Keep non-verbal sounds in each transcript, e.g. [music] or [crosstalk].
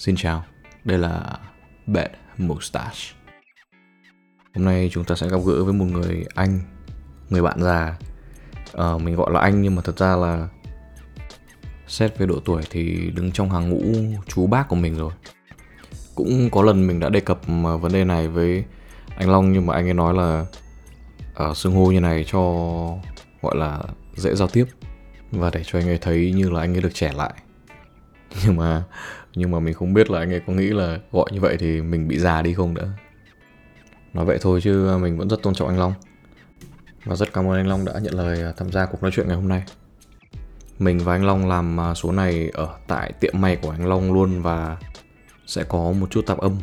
Xin chào, đây là Bad Mustache. Hôm nay chúng ta sẽ gặp gỡ với một người anh, người bạn già. à, mình gọi là anh nhưng mà thật ra là xét về độ tuổi thì đứng trong hàng ngũ chú bác của mình rồi. Cũng có lần mình đã đề cập mà vấn đề này với anh Long nhưng mà anh ấy nói là uh, xưng hô như này cho gọi là dễ giao tiếp và để cho anh ấy thấy như là anh ấy được trẻ lại [laughs] nhưng mà nhưng mà mình không biết là anh ấy có nghĩ là gọi như vậy thì mình bị già đi không nữa. Nói vậy thôi chứ à, mình vẫn rất tôn trọng anh Long. Và rất cảm ơn anh Long đã nhận lời à, tham gia cuộc nói chuyện ngày hôm nay. Mình và anh Long làm à, số này ở tại tiệm may của anh Long luôn và sẽ có một chút tạp âm.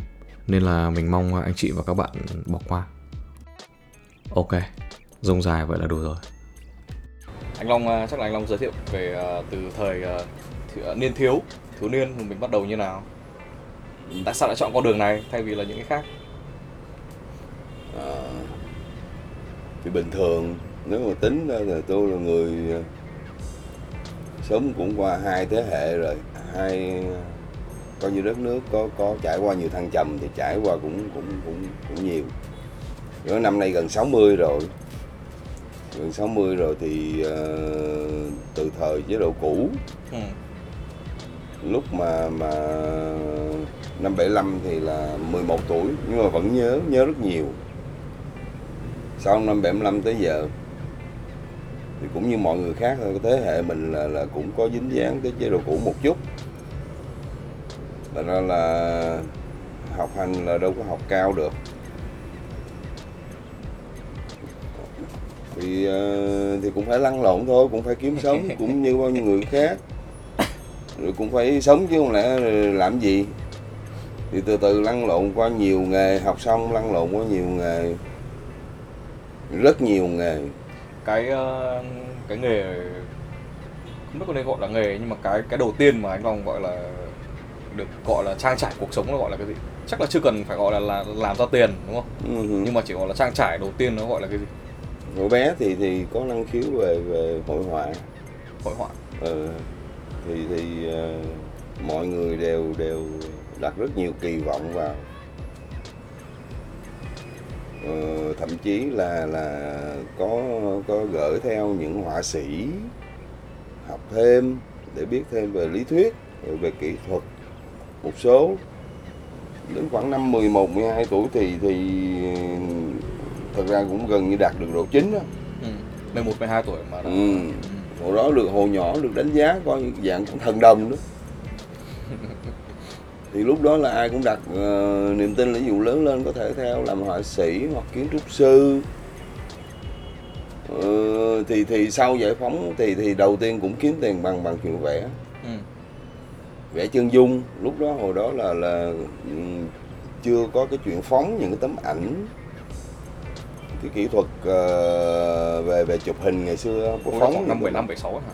Nên là mình mong anh chị và các bạn bỏ qua. Ok, rông dài vậy là đủ rồi. Anh Long chắc là anh Long giới thiệu về từ thời niên thiếu thiếu niên mình bắt đầu như nào? Tại sao lại chọn con đường này thay vì là những cái khác? À, thì bình thường nếu mà tính ra là tôi là người à, sống cũng qua hai thế hệ rồi. Hai coi như đất nước có có trải qua nhiều thăng trầm thì trải qua cũng cũng cũng cũng nhiều. Nếu năm nay gần 60 rồi. Gần 60 rồi thì uh, từ thời chế độ cũ. Ừ lúc mà mà năm 75 thì là 11 tuổi, nhưng mà vẫn nhớ nhớ rất nhiều. Sau năm 75 tới giờ, thì cũng như mọi người khác thôi thế hệ mình là là cũng có dính dáng tới chế độ cũ một chút. Thành ra là học hành là đâu có học cao được. Thì ờ, thì cũng phải lăn lộn thôi, cũng phải kiếm sống, cũng như bao nhiêu người khác rồi cũng phải sống chứ không lẽ làm gì? Thì từ từ lăn lộn qua nhiều nghề học xong lăn lộn qua nhiều nghề rất nhiều nghề. Cái ờ, cái nghề không biết có nên gọi là nghề nhưng mà cái cái đầu tiên mà anh Long gọi là được gọi là trang trải cuộc sống nó gọi là cái gì? Chắc là chưa cần phải gọi là, là làm ra tiền đúng không? Uh-huh. nhưng mà chỉ gọi là trang trải đầu tiên nó gọi là cái gì? Hồi bé thì thì có năng khiếu về về hội họa. Hội họa. Ừ thì thì uh, mọi người đều đều đặt rất nhiều kỳ vọng vào uh, thậm chí là là có có gửi theo những họa sĩ học thêm để biết thêm về lý thuyết về kỹ thuật một số đến khoảng năm 11, 12 tuổi thì thì thật ra cũng gần như đạt được độ chính đó. Ừ, 11, 12 tuổi mà đó. Ừ hồi đó được hồi nhỏ được đánh giá coi dạng cũng thần đồng đó. [laughs] Thì lúc đó là ai cũng đặt uh, niềm tin là dụ lớn lên có thể theo làm họa sĩ hoặc kiến trúc sư. Uh, thì thì sau giải phóng thì thì đầu tiên cũng kiếm tiền bằng bằng chuyện vẽ. Ừ. vẽ chân dung. Lúc đó hồi đó là là um, chưa có cái chuyện phóng những cái tấm ảnh cái kỹ thuật uh, về về chụp hình ngày xưa có phóng năm 75 76 hả?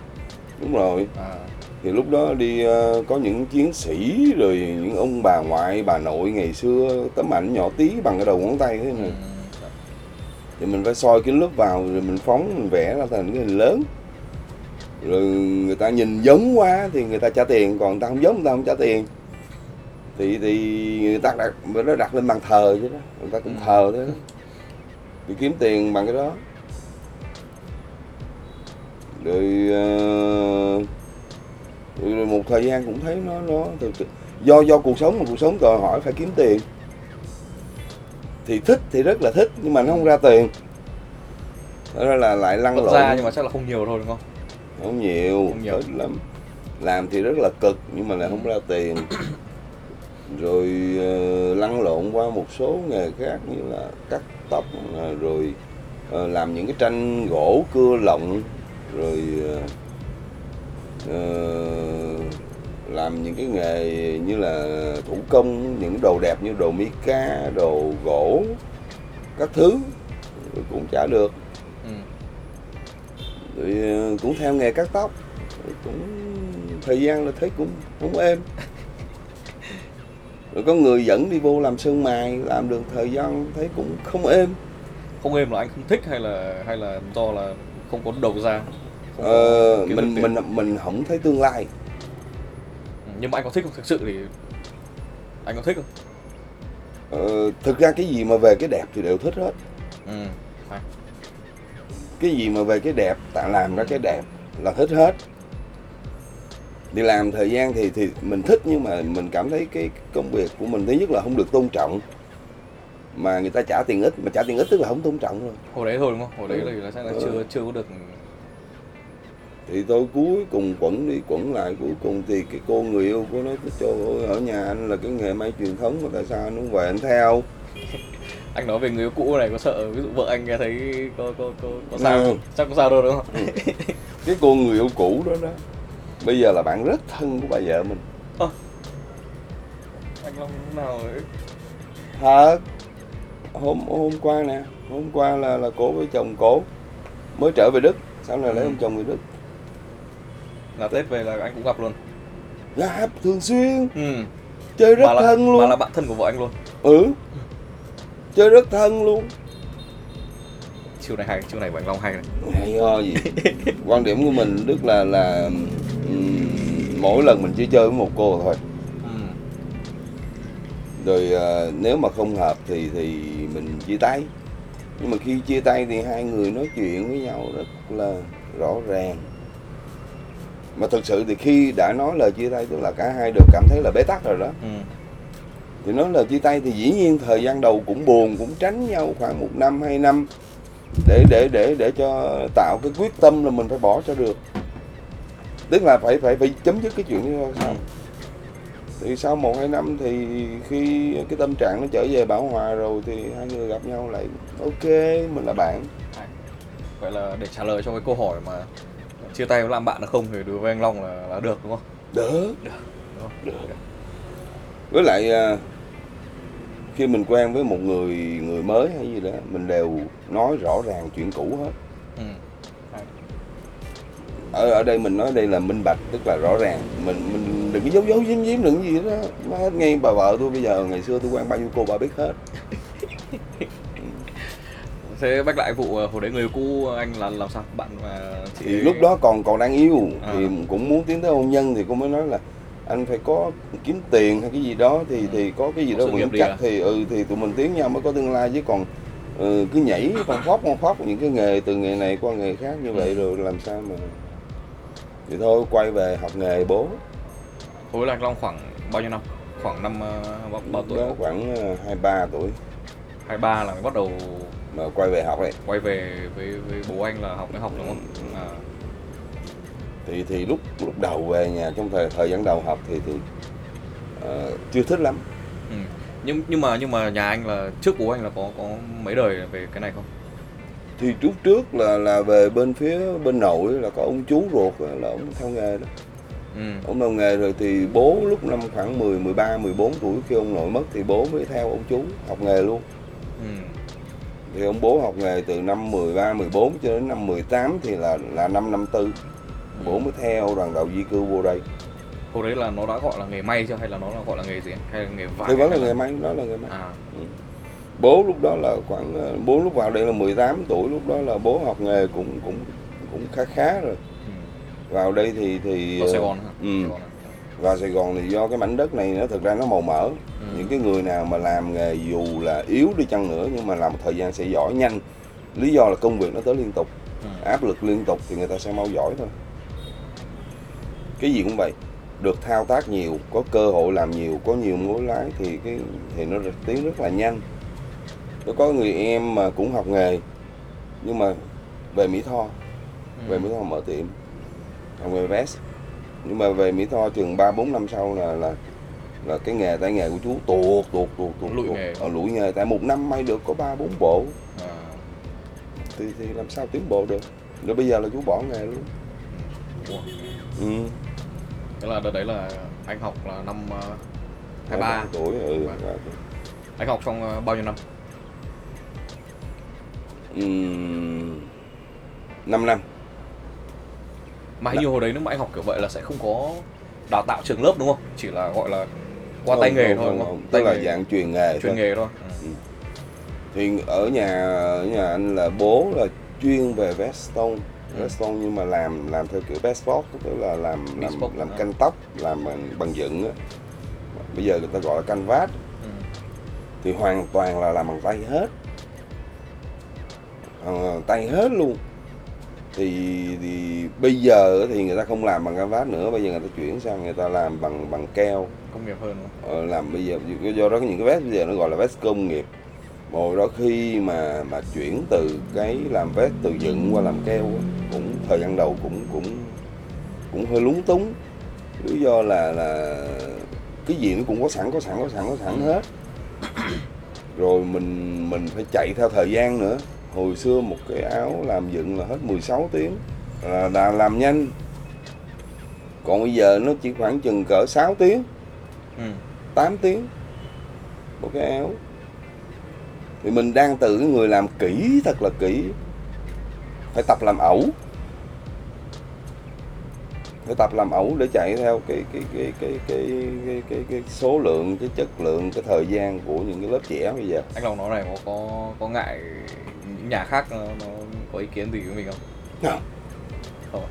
Đúng rồi. À. Thì lúc đó đi uh, có những chiến sĩ rồi những ông bà ngoại, bà nội ngày xưa tấm ảnh nhỏ tí bằng cái đầu ngón tay thế này. Ừ. Thì mình phải soi kính lúp vào rồi mình phóng mình vẽ ra thành cái hình lớn. Rồi người ta nhìn giống quá thì người ta trả tiền, còn người ta không giống người ta không trả tiền thì thì người ta đặt nó đặt lên bàn thờ chứ đó người ta cũng thờ thế đó đi kiếm tiền bằng cái đó. Rồi, uh, rồi một thời gian cũng thấy nó nó từ, từ, do do cuộc sống mà cuộc sống đòi hỏi phải kiếm tiền. Thì thích thì rất là thích nhưng mà nó không ra tiền. Đó là lại lăn lộn. ra nhưng mà chắc là không nhiều thôi đúng không? Không nhiều, không nhiều. lắm. Làm thì rất là cực nhưng mà lại không ra tiền rồi uh, lăn lộn qua một số nghề khác như là cắt tóc uh, rồi uh, làm những cái tranh gỗ cưa lộng rồi làm những cái nghề như là thủ công những đồ đẹp như đồ mi cá đồ gỗ các thứ cũng trả được ừ. rồi cũng theo nghề cắt tóc cũng thời gian là thấy cũng không êm rồi có người dẫn đi vô làm sơn mài làm được thời gian thấy cũng không êm. Không êm là anh không thích hay là hay là do là không có đầu ra? Không ờ, mình mình mình không thấy tương lai. Ừ, nhưng mà anh có thích không? Thực sự thì anh có thích không? Ờ, thực ra cái gì mà về cái đẹp thì đều thích hết. Ừ cái gì mà về cái đẹp tạo làm ra cái đẹp là thích hết đi làm thời gian thì thì mình thích nhưng mà mình cảm thấy cái công việc của mình thứ nhất là không được tôn trọng. Mà người ta trả tiền ít mà trả tiền ít tức là không tôn trọng rồi. Hồi đấy thôi đúng không? Hồi đấy Ừ. là chắc là Ừ. chưa chưa có được. Thì tôi cuối cùng quẩn đi quẩn lại cuối cùng thì cái cô người yêu của nó trời ơi ở nhà anh là cái nghề may truyền thống mà tại sao anh không về anh theo? [laughs] Anh nói về người yêu cũ này có sợ ví dụ vợ anh nghe thấy có có có, có sao Ừ. chắc có sao đâu đúng không? Cái cô người yêu cũ đó đó bây giờ là bạn rất thân của bà vợ mình. Anh Long nào ấy thật. Hôm hôm qua nè hôm qua là là cổ với chồng cổ mới trở về đức sau này lấy Ừ. ông chồng về đức. Là tết về là anh cũng gặp luôn. Gặp thường xuyên. Ừ. Chơi rất là, thân luôn. mà là bạn thân của vợ anh luôn. Ừ. Chơi rất thân luôn chiều này hay chiều này của anh Long hay này. Hay ho gì? Quan điểm của mình đức là là ừm, mỗi lần mình chỉ chơi với một cô thôi. Ừ. rồi à, nếu mà không hợp thì thì mình chia tay. Nhưng mà khi chia tay thì hai người nói chuyện với nhau rất là rõ ràng. Mà thực sự thì khi đã nói lời chia tay tức là cả hai đều cảm thấy là bế tắc rồi đó. Ừ. Thì nói lời chia tay thì dĩ nhiên thời gian đầu cũng buồn cũng tránh nhau khoảng một năm hai năm để để để để cho tạo cái quyết tâm là mình phải bỏ cho được. Tức là phải phải phải chấm dứt cái chuyện đó. Sao thì sau một hai năm thì khi cái tâm trạng nó trở về bảo hòa rồi thì hai người gặp nhau lại ok mình là bạn. Vậy là để trả lời cho cái câu hỏi mà chia tay làm bạn được không thì đối với anh Long là, là được đúng không? Được. Không? Được. với lại à, khi mình quen với một người người mới hay gì đó mình đều nói rõ ràng chuyện cũ hết. Ừ. ở ở đây mình nói đây là minh bạch tức là rõ ràng. Mình mình đừng có giấu giấu giếm giếm đừng gì đó. Nó hết ngay bà vợ tôi bây giờ ngày xưa tôi quen bao nhiêu cô bà biết hết. [laughs] Thế bách lại vụ hồi đấy người cũ anh là làm sao? Bạn và chị thì lúc đó còn còn đang yêu thì À. cũng muốn tiến tới hôn nhân thì cô mới nói là anh phải có kiếm tiền hay cái gì đó thì Ừ. thì có cái gì đó vững chắc à? thì ừ thì tụi mình tiến nhau mới có tương lai chứ còn ừ, cứ nhảy con khóc con khóc những cái nghề từ nghề này qua nghề khác như vậy Ừ. rồi làm sao mà thì thôi quay về học nghề bố. Hồi là anh Long khoảng bao nhiêu năm? Khoảng năm ờ, bao, bao tuổi? Đó khoảng ờ, 23 tuổi. Hai ba là mới bắt đầu mà quay về học đấy. quay về với với bố anh là học đại học đúng không? À, thì thì lúc lúc đầu về nhà trong thời thời gian đầu học thì thì ờ, chưa thích lắm ừ. nhưng nhưng mà nhưng mà nhà anh là trước bố anh là có có mấy đời về cái này không thì lúc trước là là về bên phía bên nội là có ông chú ruột là ông theo nghề đó ừ. ông theo nghề rồi thì bố lúc năm khoảng 10, 13, 14 tuổi khi ông nội mất thì bố mới theo ông chú học nghề luôn Ừ. thì ông bố học nghề từ năm 13, 14 cho đến năm 18 thì là là năm năm tư bố mới theo đoàn tàu di cư vô đây hồi đấy là nó đã gọi là nghề may chưa hay là nó là gọi là nghề gì hay là nghề vải thì vẫn là nghề may đó là nghề may à bố lúc đó là khoảng ờ, bố lúc vào đây là 18 tuổi lúc đó là bố học nghề cũng cũng cũng khá khá rồi ừ. vào đây thì thì ở Sài Gòn hả? ừ. Sài Gòn à? vào Sài Gòn thì do cái mảnh đất này nó thực ra nó màu mỡ Ừ. những cái người nào mà làm nghề dù là yếu đi chăng nữa nhưng mà làm một thời gian sẽ giỏi nhanh lý do là công việc nó tới liên tục Ừ. áp lực liên tục thì người ta sẽ mau giỏi thôi cái gì cũng vậy được thao tác nhiều có cơ hội làm nhiều có nhiều mối lái thì cái thì nó tiến rất là nhanh tôi có người em mà cũng học nghề nhưng mà về Mỹ Tho về Mỹ Tho mở tiệm học nghề vest nhưng mà về Mỹ Tho chừng 3 4 năm sau là là là cái nghề tay nghề của chú tuột tuột tuột tuột tuột. nghề. Ờ, lụi nghề tại một năm may được có 3 4 bộ à. thì thì làm sao tiến bộ được rồi bây giờ là chú bỏ nghề luôn Ủa. ừ. Thế là đợt đấy là anh học là năm uh, 23 tuổi ừ. 23. Anh học trong ờ, bao nhiêu năm? Ừm, 5 năm Mà hình như hồi đấy nếu mà anh học kiểu vậy là sẽ không có đào tạo trường lớp đúng không? Chỉ là gọi là qua tay Không, nghề không, thôi không, không. không? tức Tay là nghề, dạng truyền nghề chuyên thôi. nghề thôi. Ừ. thì ở nhà ở nhà anh là bố là chuyên về Vestone Vestone nhưng mà làm làm theo kiểu Bestport tức là làm làm Bespoke, làm à. canh tóc làm bằng, bằng dựng á. Bây giờ người ta gọi là canvas. Ừ. thì hoàn toàn là làm bằng tay hết. Ờ, tay hết luôn. Thì thì bây giờ thì người ta không làm bằng canvas nữa. Bây giờ người ta chuyển sang người ta làm bằng bằng keo. Công nghiệp hơn ờ, làm bây giờ do đó những cái vest bây giờ nó gọi là vest công nghiệp rồi đó khi mà mà chuyển từ cái làm vest từ dựng qua làm keo cũng thời gian đầu cũng cũng cũng hơi lúng túng. Lý do là là cái gì nó cũng có sẵn có sẵn có sẵn có sẵn hết. Rồi mình mình phải chạy theo thời gian nữa. Hồi xưa một cái áo làm dựng là hết 16 tiếng là, là làm nhanh. Còn bây giờ nó chỉ khoảng chừng cỡ 6 tiếng ừ. 8 tiếng. Một cái áo thì mình đang từ cái người làm kỹ thật là kỹ. Phải tập làm ẩu. Phải tập làm ẩu để chạy theo cái cái cái cái cái cái cái, cái số lượng cái chất lượng cái thời gian của những cái lớp trẻ bây giờ. Anh lòng nói này có có có ngại những nhà khác nó, nó có ý kiến gì với mình không? Không. Không.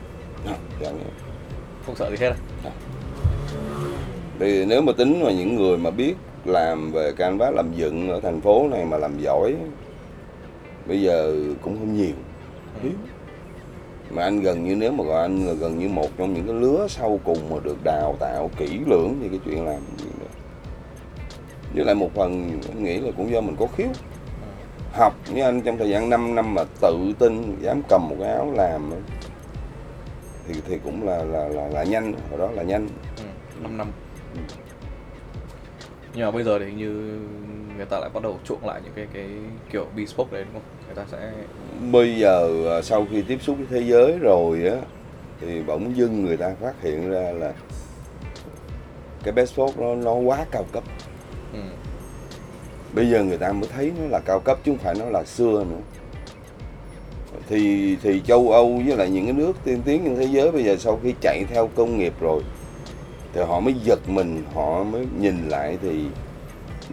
Không chẳng không. Sợ gì hết à? Thì nếu mà tính mà những người mà biết làm về canvas làm dựng ở thành phố này mà làm giỏi bây giờ cũng không nhiều. Ừ. mà anh gần như nếu mà gọi anh là gần như một trong những cái lứa sau cùng mà được đào tạo kỹ lưỡng thì cái chuyện làm gì nữa. Với lại một phần anh nghĩ là cũng do mình có khiếu. Học với anh trong thời gian 5 năm mà tự tin dám cầm một cái áo làm thì thì cũng là là là, là nhanh. Hồi đó là nhanh. Ừ. 5 năm nhưng mà bây giờ thì hình như người ta lại bắt đầu chuộng lại những cái cái kiểu bespoke đấy đúng không? Người ta sẽ bây giờ à, sau khi tiếp xúc với thế giới rồi á thì bỗng dưng người ta phát hiện ra là cái bespoke nó nó quá cao cấp. Ừ. bây giờ người ta mới thấy nó là cao cấp chứ không phải nó là xưa nữa. Thì thì châu Âu với lại những cái nước tiên tiến trên thế giới bây giờ sau khi chạy theo công nghiệp rồi thì họ mới giật mình họ mới nhìn lại thì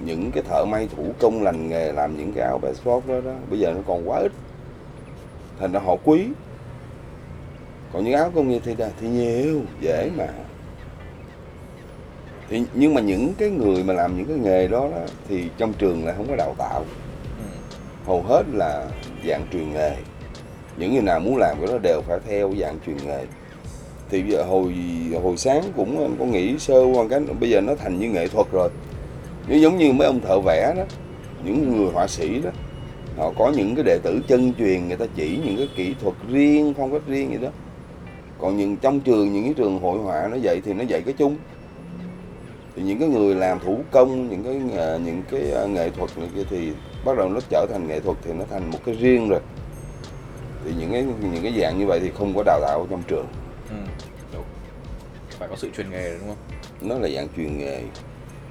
những cái thợ may thủ công lành nghề làm những cái áo bespoke đó đó bây giờ nó còn quá ít. Thành ra họ quý. Còn những áo công nghiệp thì thì nhiều dễ mà. Thì nhưng mà những cái người mà làm những cái nghề đó, đó thì trong trường lại không có đào tạo. Hầu hết là dạng truyền nghề. Những người nào muốn làm cái đó đều phải theo dạng truyền nghề thì bây giờ hồi hồi sáng cũng anh có nghĩ sơ quan cái, bây giờ nó thành như nghệ thuật rồi. Nó giống như mấy ông thợ vẽ đó, những người họa sĩ đó. Họ có những cái đệ tử chân truyền, người ta chỉ những cái kỹ thuật riêng, phong cách riêng vậy đó. Còn những, trong trường, những cái trường hội họa nó dạy thì nó dạy cái chung. Thì những cái người làm thủ công, những cái nghề- những cái ờ, nghệ thuật này kia thì bắt đầu nó trở thành nghệ thuật thì nó thành một cái riêng rồi. Thì những cái những cái dạng như vậy thì không có đào tạo trong trường. Ừ. Đúng. phải có sự truyền nghề đúng không nó là dạng truyền nghề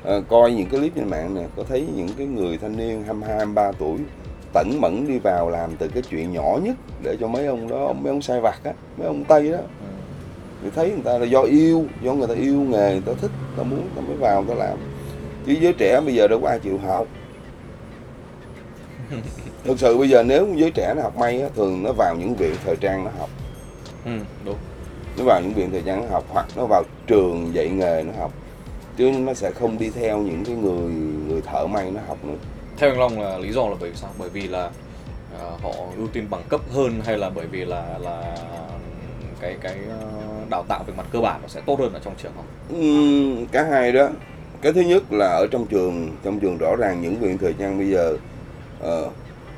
à, coi những cái clip trên mạng nè có thấy những cái người thanh niên 22 23 tuổi tẩn mẫn đi vào làm từ cái chuyện nhỏ nhất để cho mấy ông đó mấy ông sai vặt á mấy ông tây đó ừ. thì thấy người ta là do yêu do người ta yêu nghề người ta thích người ta muốn người ta mới vào người ta làm chứ giới trẻ bây giờ đâu có ai chịu học [laughs] thực sự bây giờ nếu giới trẻ nó học may á, thường nó vào những viện thời trang nó học ừ. đúng nó vào những viện thời trang nó học hoặc nó vào trường dạy nghề nó học. Chứ nó sẽ không đi theo những cái người người thợ may nó học nữa. Theo anh Long là lý do là bởi vì sao? Bởi vì là ờ, họ ưu tiên bằng cấp hơn hay là bởi vì là là cái cái ờ, đào tạo về mặt cơ bản nó sẽ tốt hơn ở trong trường học Ừm, cả hai đó. Cái thứ nhất là ở trong trường trong trường rõ ràng những viện thời trang bây giờ ờ,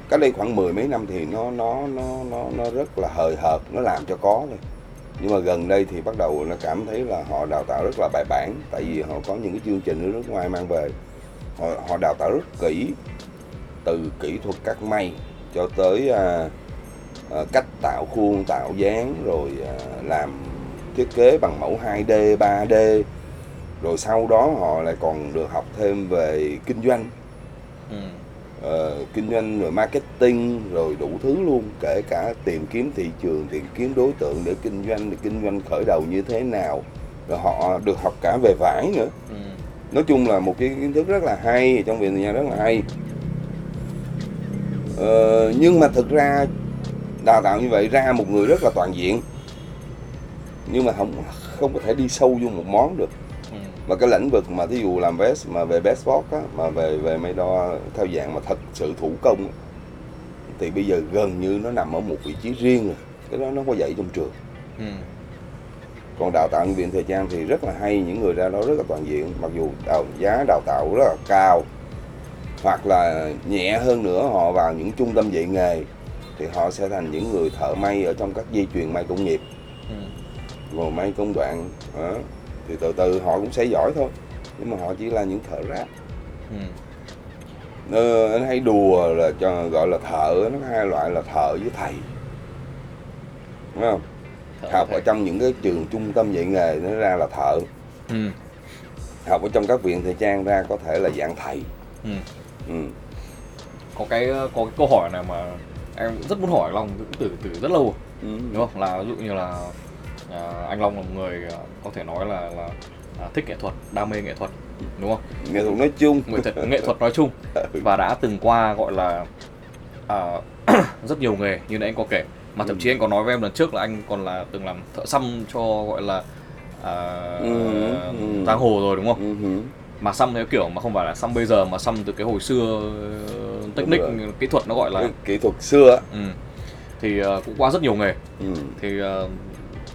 cách đây khoảng mười mấy năm thì nó nó nó nó nó rất là hời hợt nó làm cho có thôi nhưng mà gần đây thì bắt đầu nó cảm thấy là họ đào tạo rất là bài bản tại vì họ có những cái chương trình ở nước ngoài mang về. Họ, họ đào tạo rất kỹ từ kỹ thuật cắt may cho tới à, à, cách tạo khuôn tạo dáng rồi à, làm thiết kế bằng mẫu 2D 3D rồi sau đó họ lại còn được học thêm về kinh doanh. Ừ ờ, kinh doanh rồi marketing rồi đủ thứ luôn kể cả tìm kiếm thị trường tìm kiếm đối tượng để kinh doanh để kinh doanh khởi đầu như thế nào rồi họ được học cả về vải nữa Ừ. nói chung là một cái kiến thức rất là hay trong việc gian rất là hay ờ, nhưng mà thực ra đào tạo như vậy ra một người rất là toàn diện nhưng mà không không có thể đi sâu vô một món được. Và cái lĩnh vực mà thí dụ làm vest mà về vest sport á mà về về máy đo theo dạng mà thật sự thủ công á, thì bây giờ gần như nó nằm ở một vị trí riêng rồi cái đó nó có dạy trong trường ừ. còn đào tạo viên thời trang thì rất là hay những người ra đó rất là toàn diện mặc dù đào, giá đào tạo rất là cao hoặc là nhẹ hơn nữa họ vào những trung tâm dạy nghề thì họ sẽ thành những người thợ may ở trong các dây chuyền may công nghiệp Ừ. rồi may công đoạn đó. Thì từ từ họ cũng sẽ giỏi thôi nhưng mà họ chỉ là những thợ ráp Ừ. anh hay đùa là cho gọi là thợ nó có hai loại là thợ với thầy đúng không Thợ học thầy. ở trong những cái trường trung tâm dạy nghề nó ra là thợ Ừ. học ở trong các viện thời trang ra có thể là dạng thầy Ừ. ừ. có cái có cái câu hỏi này mà em rất muốn hỏi Long từ từ rất lâu Ừ. đúng không là ví dụ như là à, anh Long là một người à, có thể nói là là à, thích nghệ thuật đam mê nghệ thuật đúng không? Nghệ thuật nói chung. Nghệ thuật nghệ thuật nói chung. [laughs] Và đã từng qua gọi là à, [clears throat] rất nhiều nghề như nãy anh có kể. Mà thậm chí anh có nói với em lần trước là anh còn là từng làm thợ xăm cho gọi là à, Ừ, ừ. giang hồ rồi đúng không? Ừ mà xăm theo kiểu mà không phải là xăm bây giờ mà xăm từ cái hồi xưa ờ, technique kỹ thuật nó gọi là kỹ thuật xưa ừ. thì ờ, cũng qua rất nhiều nghề. Ừ. thì ờ,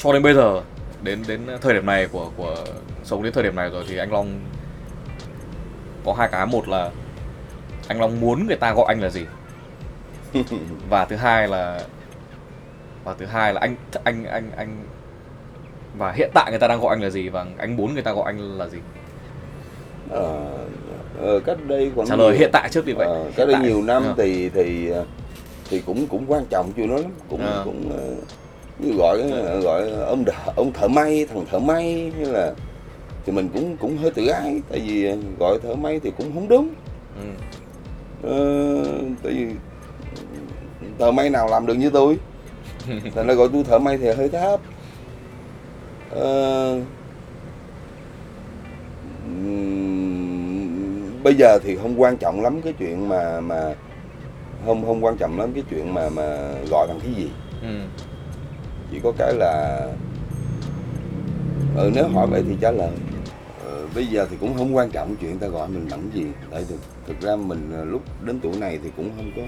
cho đến bây giờ đến đến thời điểm này của của sống đến thời điểm này rồi thì anh Long có hai cái một là anh Long muốn người ta gọi anh là gì [laughs] và thứ hai là và thứ hai là anh anh anh anh và hiện tại người ta đang gọi anh là gì và anh muốn người ta gọi anh là gì Ờ, ờ, cách đây khoảng trả lời nhiều- hiện tại trước đi vậy ờ, cách đây tại. nhiều năm Ờ. thì thì ờ, thì cũng cũng quan trọng chuyện đó lắm cũng Ờ. cũng ờ, như gọi gọi ông ông thợ may thằng thợ may hay là thì mình cũng cũng hơi tự ái tại vì gọi thợ may thì cũng không đúng ừ. Ờ, tại vì thợ may nào làm được như tôi thành ra gọi tôi thợ may thì hơi thấp Ờ, bây giờ thì không quan trọng lắm cái chuyện mà mà không không quan trọng lắm cái chuyện mà mà gọi bằng cái gì Ừ. chỉ có cái là ừ, nếu hỏi vậy thì trả lời. Ờ, bây giờ thì cũng không quan trọng chuyện ta gọi mình bằng gì. Tại thực, thực ra mình ờ, lúc đến tuổi này thì cũng không có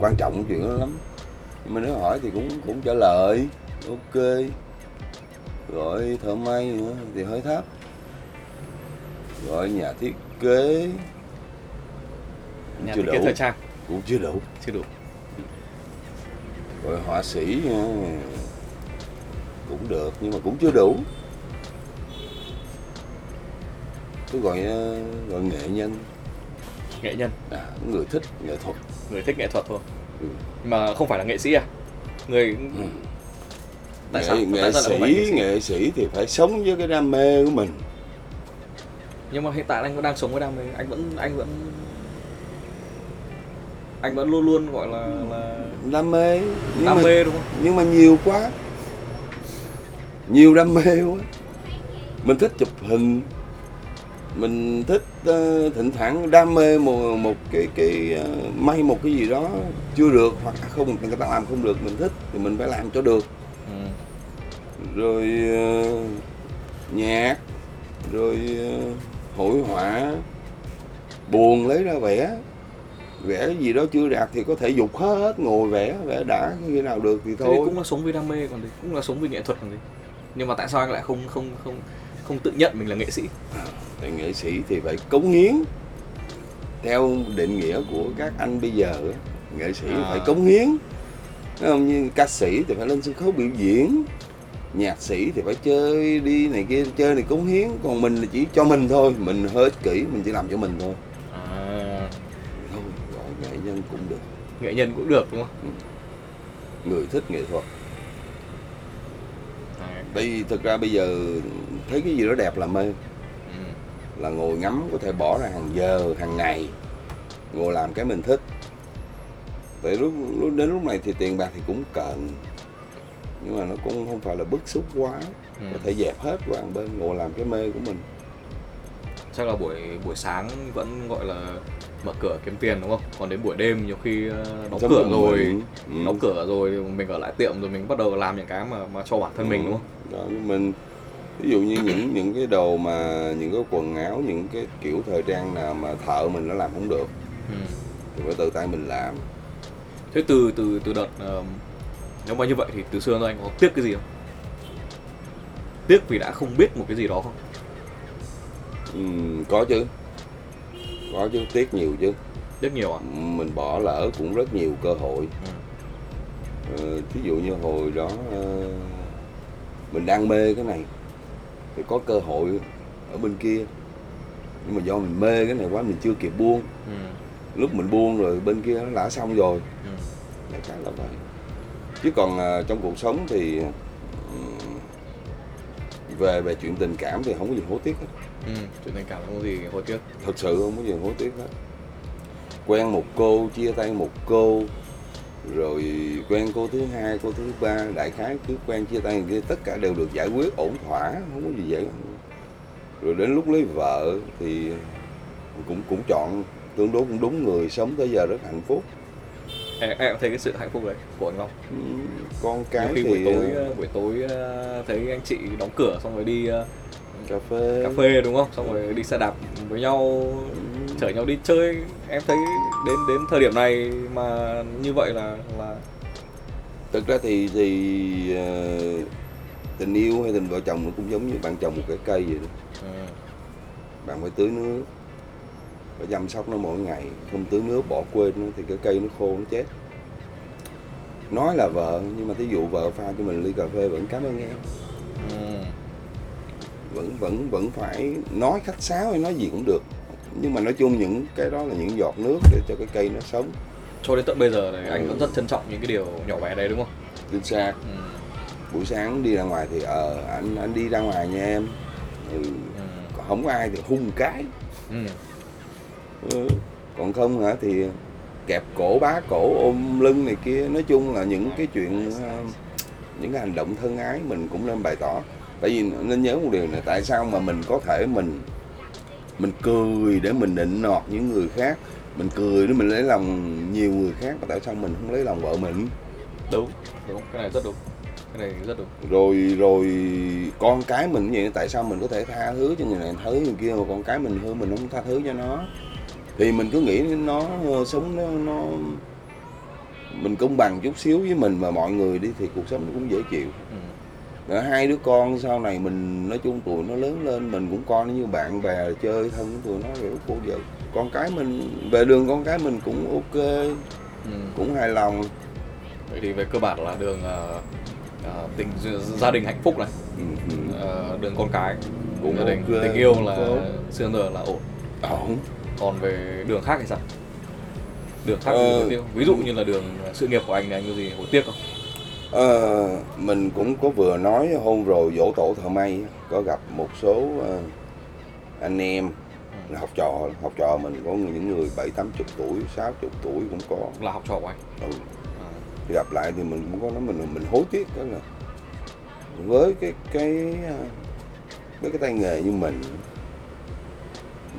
quan trọng chuyện đó lắm. Nhưng mà nếu hỏi thì cũng cũng trả lời. Ok. Gọi thợ may nữa thì hơi thấp. Gọi nhà thiết kế. Cũng nhà chưa thiết kế đủ. thời trang. Cũng chưa đủ. Chưa đủ. Gọi họa sĩ nha, cũng được nhưng mà cũng chưa đủ. Tôi gọi ờ, gọi nghệ nhân. Nghệ nhân? À, người thích nghệ thuật. Người thích nghệ thuật thôi. Ừ. mà không phải là nghệ sĩ à? Người Ừ. tại nghệ, sao? nghệ tại sĩ nghệ sĩ? nghệ sĩ thì phải sống với cái đam mê của mình. Nhưng mà hiện tại anh vẫn đang sống với đam mê. Anh vẫn anh vẫn anh vẫn luôn luôn gọi là là đam mê nhưng đam mà, mê đúng không? nhưng mà nhiều quá nhiều đam mê quá. Mình thích chụp hình. Mình thích ờ, thỉnh thoảng đam mê một một cái cái ờ, may một cái gì đó chưa được hoặc không người ta làm không được mình thích thì mình phải làm cho được. Ừ. rồi ờ, nhạc rồi ờ, hội họa. Buồn lấy ra vẽ. Vẽ cái gì đó chưa đạt thì có thể dục hết ngồi vẽ vẽ đã khi nào được thì thôi. cũng là sống vì đam mê còn gì cũng là sống vì nghệ thuật còn gì nhưng mà tại sao anh lại không không không không tự nhận mình là nghệ sĩ? Thì nghệ sĩ thì phải cống hiến. Theo định nghĩa của các anh bây giờ nghệ sĩ À. phải cống hiến. Không? Như ca sĩ thì phải lên sân khấu biểu diễn nhạc sĩ thì phải chơi đi này kia chơi này cống hiến. Còn mình là chỉ cho mình thôi mình hơi ích kỷ mình chỉ làm cho mình thôi. À, thôi gọi nghệ nhân cũng được. Nghệ nhân cũng được đúng không? Người thích nghệ thuật. Tại thực ra bây giờ thấy cái gì đó đẹp là mê. Ừ. là ngồi ngắm có thể bỏ ra hàng giờ hàng ngày ngồi làm cái mình thích. Tại lúc, lúc đến lúc này thì tiền bạc thì cũng cần. Nhưng mà nó cũng không phải là bức xúc quá. Ừ. có thể dẹp hết qua một bên ngồi làm cái mê của mình. Chắc là buổi buổi sáng vẫn gọi là mở cửa kiếm tiền đúng không? Còn đến buổi đêm nhiều khi ờ, đóng cửa rồi ừ. đóng cửa rồi mình ở lại tiệm rồi mình bắt đầu làm những cái mà mà cho bản thân mình đúng không đó, mình ví dụ như những những cái đồ mà những cái quần áo những cái kiểu thời trang nào mà thợ mình nó làm không được ừ. thì phải tự tay mình làm. Thế từ từ từ đợt ờ, nếu mà như vậy thì từ xưa anh có tiếc cái gì không? Tiếc vì đã không biết một cái gì đó không? Ừm, có chứ. Có chứ tiếc nhiều chứ. Tiếc nhiều à? Mình bỏ lỡ cũng rất nhiều cơ hội. Ừ. ờ, thí dụ như hồi đó ờ, mình đang mê cái này. Thì có cơ hội ở bên kia. Nhưng mà do mình mê cái này quá mình chưa kịp buông. Ừ. lúc mình buông rồi bên kia nó đã xong rồi. Ừ. đại khái là vậy. Chứ còn à, trong cuộc sống thì ừm, về về chuyện tình cảm thì không có gì hối tiếc hết. Ừ. chuyện tình cảm không có gì hối tiếc. Thật sự không có gì hối tiếc hết. Quen một cô chia tay một cô rồi quen cô thứ hai cô thứ ba đại khái cứ quen chia tay kia tất cả đều được giải quyết ổn thỏa không có gì vậy rồi đến lúc lấy vợ thì cũng cũng chọn tương đối cũng đúng người sống tới giờ rất hạnh phúc. Em, em thấy cái sự hạnh phúc đấy của anh Long. Ừ, con cái khi thì buổi tối ờ, ờ, buổi tối ờ, thấy anh chị đóng cửa xong rồi đi cà phê. cà phê đúng không? Xong rồi đi xe đạp với nhau chở nhau đi chơi. Em thấy đến đến thời điểm này mà như vậy là là thực ra thì thì ờ, tình yêu hay tình vợ chồng nó cũng giống như bạn trồng một cái cây vậy đó. Ừ, bạn phải tưới nước phải chăm sóc nó mỗi ngày. Không tưới nước bỏ quên nó thì cái cây nó khô nó chết. Nói là vợ nhưng mà thí dụ vợ pha cho mình ly cà phê vẫn cảm ơn em. Ừ, vẫn vẫn vẫn phải nói khách sáo hay nói gì cũng được nhưng mà nói chung những cái đó là những giọt nước để cho cái cây nó sống cho đến tận bây giờ thì anh Ừ. vẫn rất trân trọng những cái điều nhỏ bé đấy đúng không chính xác ừ, buổi sáng đi ra ngoài thì ờ anh anh đi ra ngoài nha em ừ. ừ, còn không có ai thì hung cái ừ. Ừ. còn không hả thì kẹp cổ bá cổ ôm lưng này kia nói chung là những cái chuyện ờ, những cái hành động thân ái mình cũng nên bày tỏ tại vì nên nhớ một điều là tại sao mà mình có thể mình mình cười để mình nịnh nọt những người khác. Mình cười để mình lấy lòng nhiều người khác mà tại sao mình không lấy lòng vợ mình? Đúng đúng cái này rất đúng cái này rất đúng. Rồi rồi con cái mình vậy tại sao mình có thể tha thứ cho người này tha thứ người kia mà con cái mình hư mình không tha thứ cho nó? Thì mình cứ nghĩ nó ờ, sống nó nó mình công bằng chút xíu với mình và mọi người đi thì cuộc sống nó cũng dễ chịu Rồi hai đứa con sau này mình nói chung tụi nó lớn lên mình cũng coi nó như bạn bè chơi thân với tụi nó rồi lúc cô vợ con cái mình về đường con cái mình cũng ok Ừ. cũng hài lòng vậy thì về cơ bản là đường ờ, ờ, tình gia đình hạnh phúc này ừ, ờ, đường con cái Cũng gia đình ok, tình yêu là xưa giờ là ổn ổn còn về đường khác thì sao đường khác Ờ. thì hối tiếc không? ví dụ như là đường sự nghiệp của anh thì anh có gì hối tiếc không Ờ, mình cũng có vừa nói hôm rồi dỗ tổ thợ may có gặp một số ờ, anh em học trò học trò mình có những người bảy tám chục tuổi sáu chục tuổi cũng có là học trò của anh ừ. à. thì gặp lại thì mình cũng có nói mình mình hối tiếc đó là với cái cái ờ, với cái tay nghề như mình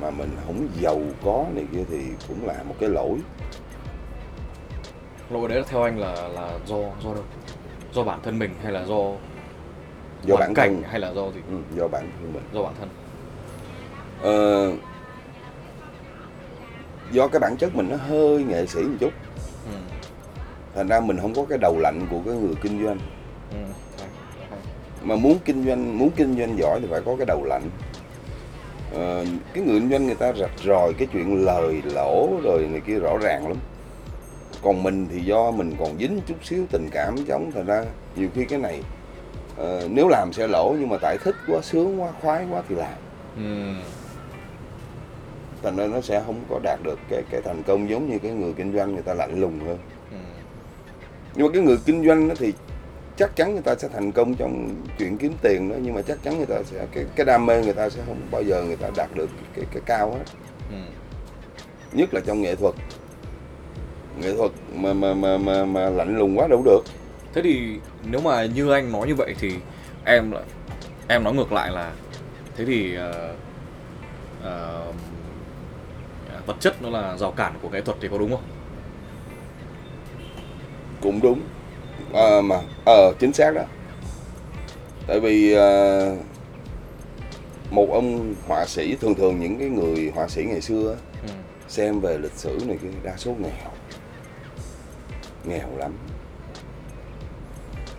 mà mình không giàu có này kia thì cũng là một cái lỗi lỗi đấy theo anh là là do do đâu do bản thân mình hay là do do bản cảnh thân hay là do gì? Ừ, do bản thân mình. Do bản thân. Ờ, do cái bản chất mình nó hơi nghệ sĩ một chút. Ừ. thành ra mình không có cái đầu lạnh của cái người kinh doanh. Ừ. mà muốn kinh doanh muốn kinh doanh giỏi thì phải có cái đầu lạnh. Ờ, cái người kinh doanh người ta rạch ròi cái chuyện lời lỗ rồi này kia rõ ràng lắm còn mình thì do mình còn dính chút xíu tình cảm giống thành ra nhiều khi cái này ờ, nếu làm sẽ lỗ nhưng mà tại thích quá sướng quá khoái quá thì làm Ừ. thành ra nó sẽ không có đạt được cái cái thành công giống như cái người kinh doanh người ta lạnh lùng hơn Ừ. nhưng mà cái người kinh doanh đó thì chắc chắn người ta sẽ thành công trong chuyện kiếm tiền đó nhưng mà chắc chắn người ta sẽ cái cái đam mê người ta sẽ không bao giờ người ta đạt được cái cái cao hết Ừ. nhất là trong nghệ thuật nghệ thuật mà mà mà mà, mà lạnh lùng quá đâu được. Thế thì nếu mà như anh nói như vậy thì em lại em nói ngược lại là thế thì ờ, ờ, vật chất nó là rào cản của nghệ thuật thì có đúng không? Cũng đúng. À, mà ờ chính xác đó. Tại vì à, một ông họa sĩ thường thường những cái người họa sĩ ngày xưa ừ. xem về lịch sử này kia đa số nghèo nghèo lắm.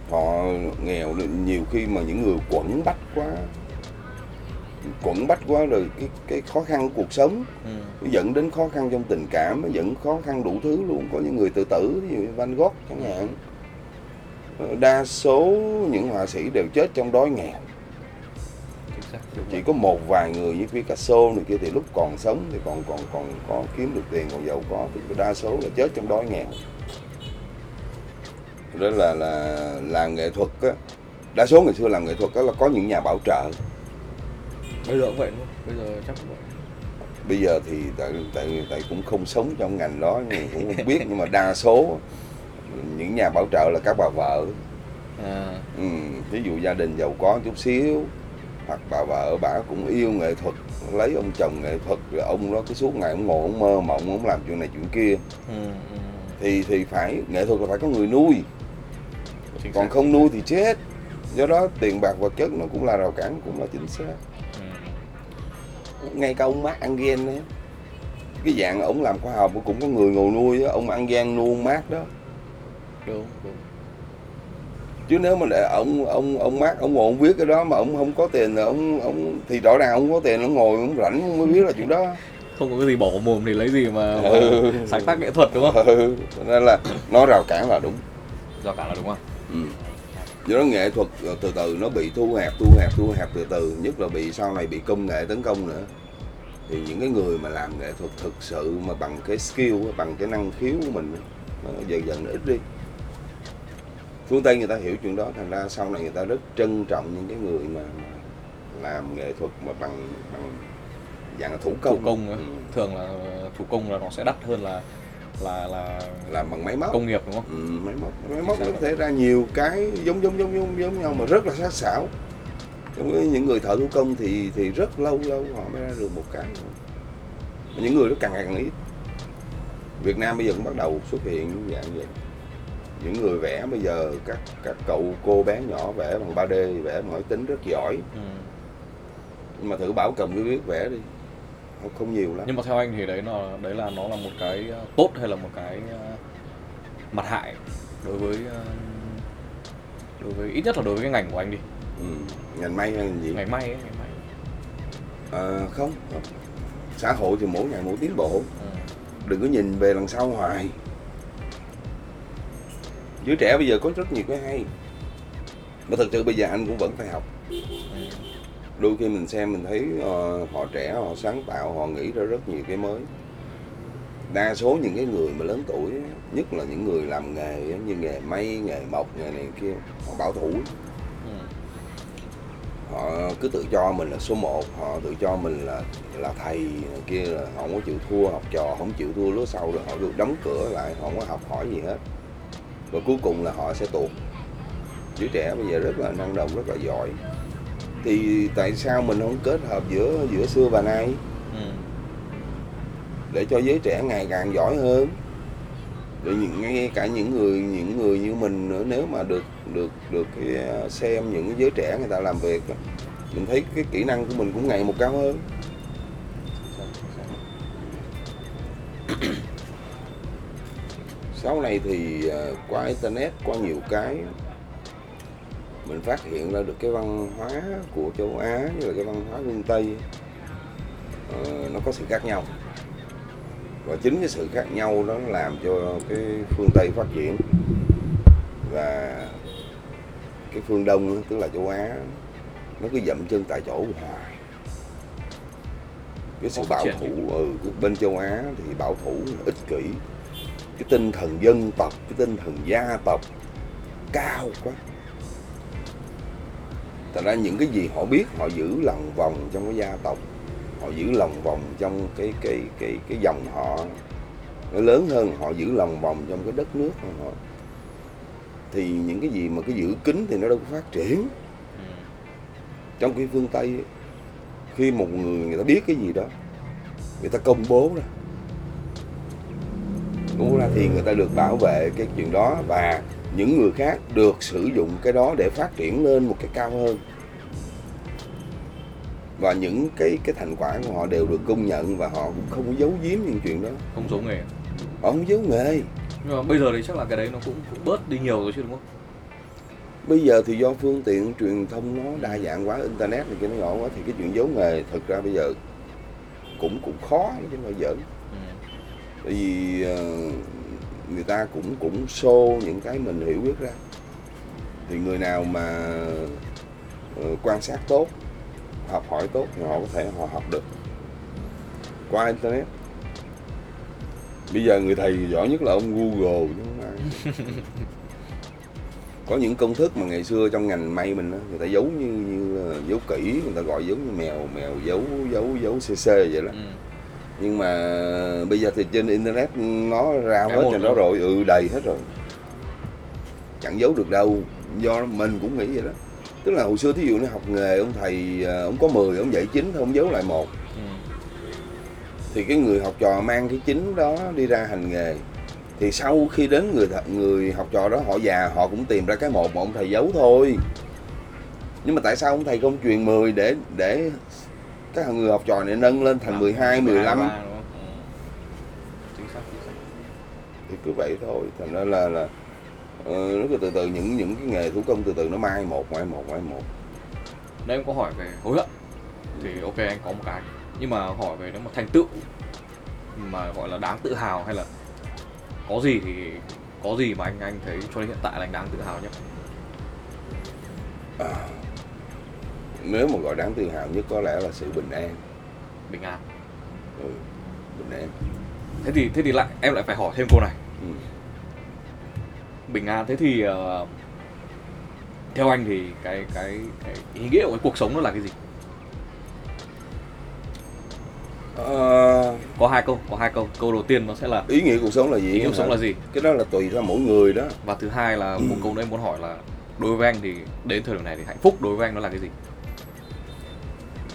Họ nghèo nhiều khi mà những người quẩn bách quá quẩn bách quá rồi cái cái khó khăn của cuộc sống Ừ. dẫn đến khó khăn trong tình cảm dẫn khó khăn đủ thứ luôn. Có những người tự tử ví dụ như Van Gogh chẳng hạn. Ờ, đa số những họa sĩ đều chết trong đói nghèo. Chỉ có một vài người như Picasso này kia thì lúc còn sống thì còn còn còn có kiếm được tiền còn giàu có thì đa số là chết trong đói nghèo đó là là làm nghệ thuật á. Đa số ngày xưa làm nghệ thuật á là có những nhà bảo trợ. Bây giờ cũng vậy không? Bây giờ chắc cũng vậy. Bây giờ thì tại tại tại cũng không sống trong ngành đó nhưng cũng không biết nhưng mà đa số những nhà bảo trợ là các bà vợ. À, ừ, ví dụ gia đình giàu có chút xíu hoặc bà vợ bà cũng yêu nghệ thuật lấy ông chồng nghệ thuật rồi ông đó cứ suốt ngày ông ngồi ông mơ mộng ông làm chuyện này chuyện kia. Ừ, ừ. thì thì phải nghệ thuật là phải có người nuôi Chính còn xác. không nuôi thì chết. Do đó tiền bạc vật chất nó cũng là rào cản cũng là chính xác. Ừ. ngay cả ông Mark Angel ấy cái dạng ông làm khoa học cũng có người ngồi nuôi á ông Angel nuôi ông Mark đó. Đúng đúng. Chứ nếu mà để ông ông ông Mark ông ngồi ông viết cái đó mà ông không có tiền là ông ông thì rõ ràng ông có tiền ông ngồi ông rảnh ông mới viết là chuyện đó. Không có cái gì bỏ mồm thì lấy gì mà, mà Ừ. sáng tác nghệ thuật đúng không? Ừ, nên là nó rào cản là đúng. Do cả là đúng không ừ. do đó nghệ thuật ờ, từ từ nó bị thu hẹp thu hẹp thu hẹp từ từ nhất là bị sau này bị công nghệ tấn công nữa thì những cái người mà làm nghệ thuật thực sự mà bằng cái skill bằng cái năng khiếu của mình nó dần dần nó ít đi phương tây người ta hiểu chuyện đó thành ra sau này người ta rất trân trọng những cái người mà, làm nghệ thuật mà bằng bằng dạng là thủ công thủ công. Ừ. thường là thủ công là nó sẽ đắt hơn là là là làm bằng máy móc. công nghiệp đúng không? Ừ, máy móc. Máy móc nó có thể ra nhiều cái giống giống giống giống giống nhau mà rất là sắc sảo. Trong cái những người thợ thủ công thì thì rất lâu lâu họ mới ra được một cái. Mà những người đó càng ngày càng ít. Việt Nam bây giờ cũng bắt đầu xuất hiện những dạng vậy. Những người vẽ bây giờ các các cậu cô bé nhỏ vẽ bằng 3D vẽ bằng máy tính rất giỏi. Ừ. nhưng mà thử bảo cầm cái viết vẽ đi không, không nhiều lắm. Nhưng mà theo anh thì đấy là đấy là nó là một cái ờ, tốt hay là một cái ờ, mặt hại đối với ờ, đối với ít nhất là đối với cái ngành của anh đi. Ừ. ngành may hay gì? Ngành may ấy, ngành may. À, không, không xã hội thì mỗi ngày mỗi tiến bộ. Ừ. đừng có nhìn về lần sau hoài. Giới trẻ bây giờ có rất nhiều cái hay. Mà thật sự bây giờ anh cũng vẫn phải học. Ừ. đôi khi mình xem mình thấy ờ, họ trẻ họ sáng tạo họ nghĩ ra rất nhiều cái mới. Đa số những cái người mà lớn tuổi nhất là những người làm nghề như nghề may nghề mộc nghề này kia họ bảo thủ. Ừ. họ cứ tự cho mình là số 1 họ tự cho mình là là thầy kia là họ không có chịu thua học trò không chịu thua lứa sau rồi họ được đóng cửa lại họ không có học hỏi gì hết. Và cuối cùng là họ sẽ tuột. Giới trẻ bây giờ rất là năng động rất là giỏi thì tại sao mình không kết hợp giữa giữa xưa và nay? Ừ. để cho giới trẻ ngày càng giỏi hơn. Rồi những ngay cả những người những người như mình nữa nếu mà được được được cái ờ, xem những cái giới trẻ người ta làm việc mình thấy cái kỹ năng của mình cũng ngày một cao hơn. [coughs] Sau này thì ờ, qua internet qua nhiều cái mình phát hiện ra được cái văn hóa của châu Á với là cái văn hóa phương Tây ờ, nó có sự khác nhau. Và chính cái sự khác nhau đó nó làm cho cái phương Tây phát triển và cái phương Đông tức là châu Á nó cứ dậm chân tại chỗ hoài. Cái sự bảo thủ ừ, cái bên châu Á thì bảo thủ ích kỷ. Cái tinh thần dân tộc cái tinh thần gia tộc cao quá Thật ra những cái gì họ biết họ giữ lòng vòng trong cái gia tộc họ giữ lòng vòng trong cái cái cái cái dòng họ. Nó lớn hơn họ giữ lòng vòng trong cái đất nước của họ. Thì những cái gì mà cái giữ kín thì nó đâu có phát triển. Trong cái phương tây ấy, khi một người người ta biết cái gì đó người ta công bố ra. Công bố ra thì người ta được bảo vệ cái chuyện đó và những người khác được sử dụng cái đó để phát triển lên một cái cao hơn. Và những cái cái thành quả của họ đều được công nhận và họ cũng không có giấu giếm những chuyện đó. Không giấu nghề. Họ không giấu nghề. Nhưng mà bây giờ thì chắc là cái đấy nó cũng, cũng bớt đi nhiều rồi chứ đúng không? Bây giờ thì do phương tiện truyền thông nó đa dạng quá internet này kia nó nhỏ quá thì cái chuyện giấu nghề thực ra bây giờ cũng cũng khó chứ không phải giỡn. Ừ. tại vì ờ, người ta cũng cũng show những cái mình hiểu biết ra. Thì người nào mà ờ, quan sát tốt học hỏi tốt thì họ có thể họ học được qua internet. Bây giờ người thầy giỏi nhất là ông google chứ không ai [laughs] có những công thức mà ngày xưa trong ngành may mình á, người ta giấu như như là giấu kỹ người ta gọi giống như mèo mèo giấu giấu giấu cc vậy đó. Ừ. nhưng mà bây giờ thì trên internet nó ra Cái hết cho nó rồi. ừ đầy hết rồi. Chẳng giấu được đâu do mình cũng nghĩ vậy đó. Tức là hồi xưa thí dụ như học nghề ông thầy à, ông có 10 ông dạy chín thôi ông giấu lại một. Ừ. thì cái người học trò mang cái chính đó đi ra hành nghề. Thì sau khi đến người th- người học trò đó họ già họ cũng tìm ra cái một mà ông thầy giấu thôi. Nhưng mà tại sao ông thầy không truyền 10 để để các người học trò này nâng lên thành 12, 15 13, đúng không? Ừ. thì cứ vậy thôi thành ra là là ờ, nó cứ từ từ những những cái nghề thủ công từ từ nó mai một mai một mai một. Đấy em có hỏi về hối hận Thì ok anh có một cái. Nhưng mà hỏi về nếu mà thành tựu Mà gọi là đáng tự hào hay là Có gì thì Có gì mà anh anh thấy cho đến hiện tại là anh đáng tự hào nhất nếu mà gọi đáng tự hào nhất có lẽ là sự bình an. Bình an. Ừ, bình an. Thế thì thế thì lại em lại phải hỏi thêm câu này. Ừ. Bình an thế thì ờ, Theo anh thì cái cái cái ý nghĩa của cái cuộc sống nó là cái gì? Ờ, Có hai câu Có hai câu. Câu đầu tiên nó sẽ là ý nghĩa cuộc sống là gì? Ý nghĩa cuộc sống là gì? Cái đó là tùy theo mỗi người đó. Và thứ hai là một câu nữa em muốn hỏi là Đối với anh thì đến thời điểm này thì hạnh phúc đối với anh nó là cái gì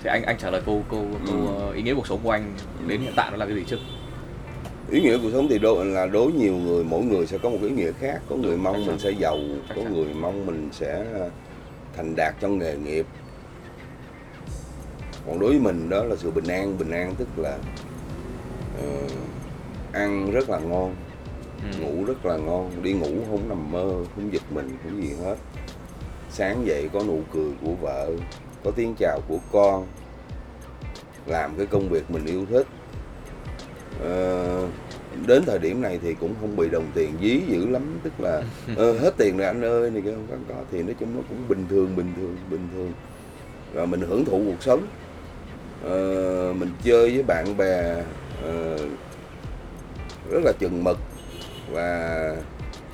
Thì anh anh trả lời câu câu, câu Ừ. ờ, ý nghĩa cuộc sống của anh đến hiện tại nó là cái gì trước ý nghĩa cuộc sống thì đối là đối nhiều người mỗi người sẽ có một cái ý nghĩa khác có người mong chắc mình sẽ giàu Chắc có chắn. người mong mình sẽ thành đạt trong nghề nghiệp còn đối với mình đó là sự bình an bình an tức là ờ, ăn rất là ngon ừ. ngủ rất là ngon đi ngủ không nằm mơ không giật mình không gì hết sáng dậy có nụ cười của vợ có tiếng chào của con làm cái công việc mình yêu thích. Ờ, đến thời điểm này thì cũng không bị đồng tiền dí dữ lắm tức là [laughs] ờ, hết tiền rồi anh ơi này kia không có, có. Thì nói chung nó cũng bình thường bình thường bình thường. Và mình hưởng thụ cuộc sống. Ờ, mình chơi với bạn bè ờ, rất là chừng mực và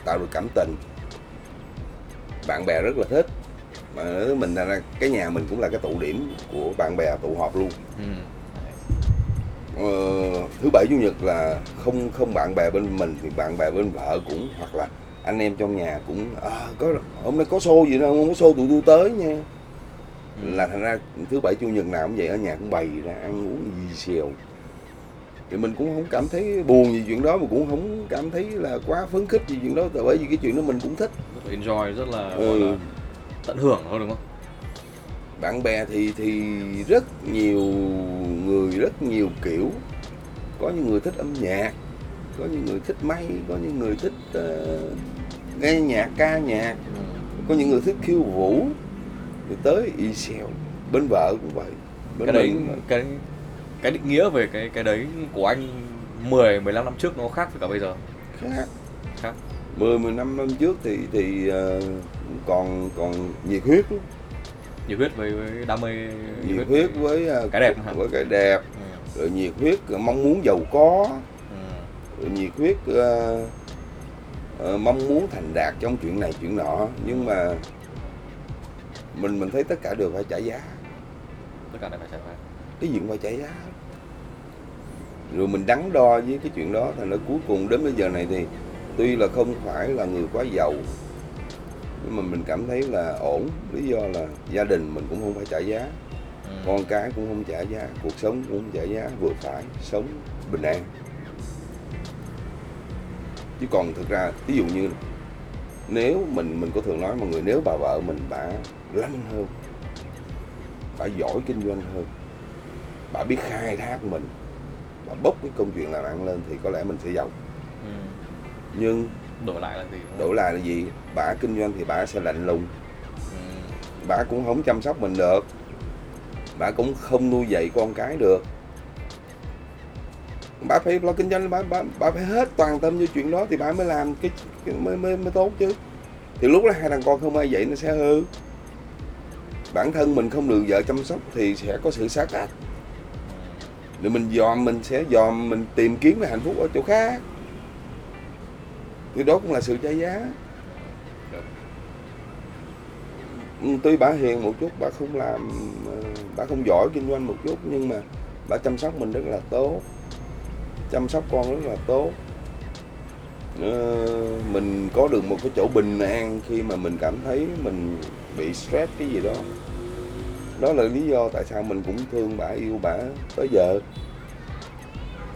tạo được cảm tình. Bạn bè rất là thích mà nói mình là cái nhà mình cũng là cái tụ điểm của bạn bè tụ họp luôn Ừ. ờ, thứ bảy chủ nhật là không không bạn bè bên mình thì bạn bè bên vợ cũng hoặc là anh em trong nhà cũng à, có hôm nay có show gì đâu không có show tụi tôi tới nha Ừ. là thành ra thứ bảy chủ nhật nào cũng vậy ở nhà cũng bày ra ăn uống gì xèo thì mình cũng không cảm thấy buồn gì chuyện đó mà cũng không cảm thấy là quá phấn khích gì chuyện đó tại bởi vì cái chuyện đó mình cũng thích enjoy rất là, Ừ. tận hưởng thôi đúng không? Bạn bè thì thì rất nhiều người rất nhiều kiểu. Có những người thích âm nhạc có những người thích may có những người thích ờ, nghe nhạc ca nhạc. Có những người thích khiêu vũ. Thì tới y xèo bên vợ cũng vậy bên cái đấy cái cái định nghĩa về cái cái đấy của anh 10 15 năm trước nó khác với cả bây giờ? Khác. Khác. 10 15 năm trước thì thì ờ, còn còn nhiệt huyết. Nhiệt huyết với, với đam mê nhiệt huyết. với ờ, Cái đẹp với cái đẹp. Ừ. rồi nhiệt huyết ờ, mong muốn giàu có. Ừ. rồi nhiệt huyết ờ, ờ, mong muốn thành đạt trong chuyện này chuyện nọ. Nhưng mà mình mình thấy tất cả đều phải trả giá. Tất cả đều phải trải qua cái gì cũng phải trả giá. Rồi mình đắn đo với cái chuyện đó thành ra cuối cùng đến bây giờ này thì tuy là không phải là người quá giàu nhưng mà mình cảm thấy là ổn. Lý do là gia đình mình cũng không phải trả giá. Ừ. con cái cũng không trả giá. Cuộc sống cũng không trả giá. Vừa phải sống bình an. Chứ còn thực ra ví dụ như nếu mình mình có thường nói mọi người nếu bà vợ mình bà lanh hơn bà giỏi kinh doanh hơn bà biết khai thác mình bà bốc cái câu chuyện làm ăn lên thì có lẽ mình sẽ giàu. Ừ. nhưng đổi lại là gì? Đổi lại là gì? Bà kinh doanh thì bà sẽ lạnh lùng. Ừ. bà cũng không chăm sóc mình được. Bà cũng không nuôi dạy con cái được. Bà phải lo kinh doanh bà, bà, bà phải hết toàn tâm vô chuyện đó thì bà mới làm cái, cái mới, mới mới tốt chứ. Thì lúc đó hai thằng con không ai dạy nó sẽ hư. Bản thân mình không được vợ chăm sóc thì sẽ có sự xa cách. Rồi mình dòm mình sẽ dòm mình tìm kiếm cái hạnh phúc ở chỗ khác thì đó cũng là sự trả giá. Ừ, tuy bà hiền một chút, bà không làm ờ, bà không giỏi kinh doanh một chút, nhưng mà bà chăm sóc mình rất là tốt. Chăm sóc con rất là tốt. Ờ, mình có được một cái chỗ bình an khi mà mình cảm thấy mình bị stress cái gì đó. Đó là lý do tại sao mình cũng thương bà, yêu bà tới giờ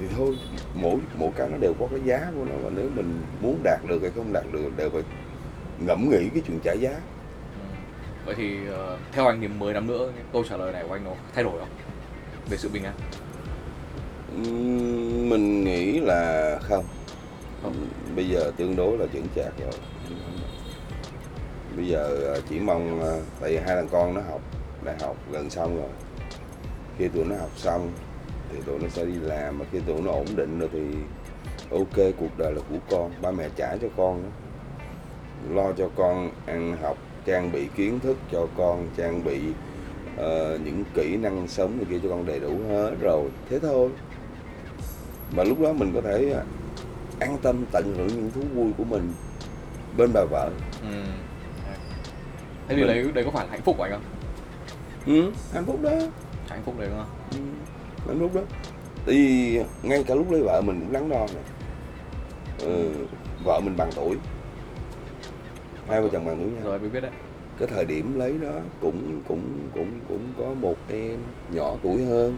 thì thôi mỗi mỗi cái nó đều có cái giá của nó. Và nếu mình muốn đạt được hay không đạt được đều phải ngẫm nghĩ cái chuyện trả giá. Ừ. vậy thì ờ, theo anh thì 10 năm nữa câu trả lời này của anh nó thay đổi không? Về sự bình an. Mình nghĩ là không. Không. bây giờ tương đối là chững chạc rồi. Bây giờ ờ, chỉ mong ờ, tại vì hai thằng con nó học đại học gần xong rồi. Khi tụi nó học xong thì tụi nó sẽ đi làm mà khi tụi nó ổn định rồi thì ok cuộc đời là của con. Ba mẹ trả cho con đó. lo cho con ăn học trang bị kiến thức cho con trang bị ờ, những kỹ năng sống này kia cho con đầy đủ hết rồi. Thế thôi. Và lúc đó mình có thể ờ, an tâm tận hưởng những thú vui của mình bên bà vợ. Ừ. thế thì đấy đấy có phải là hạnh phúc của anh không? Ừ, hạnh phúc đó. Hạnh phúc đấy đúng không? Ừ, hạnh phúc đó. Vì ngay cả lúc lấy vợ mình cũng đắn đo nè. Ừ, vợ mình bằng tuổi. Hai vợ chồng bằng tuổi nhau rồi mới biết đấy. Cái thời điểm lấy đó cũng cũng cũng cũng có một em nhỏ tuổi hơn.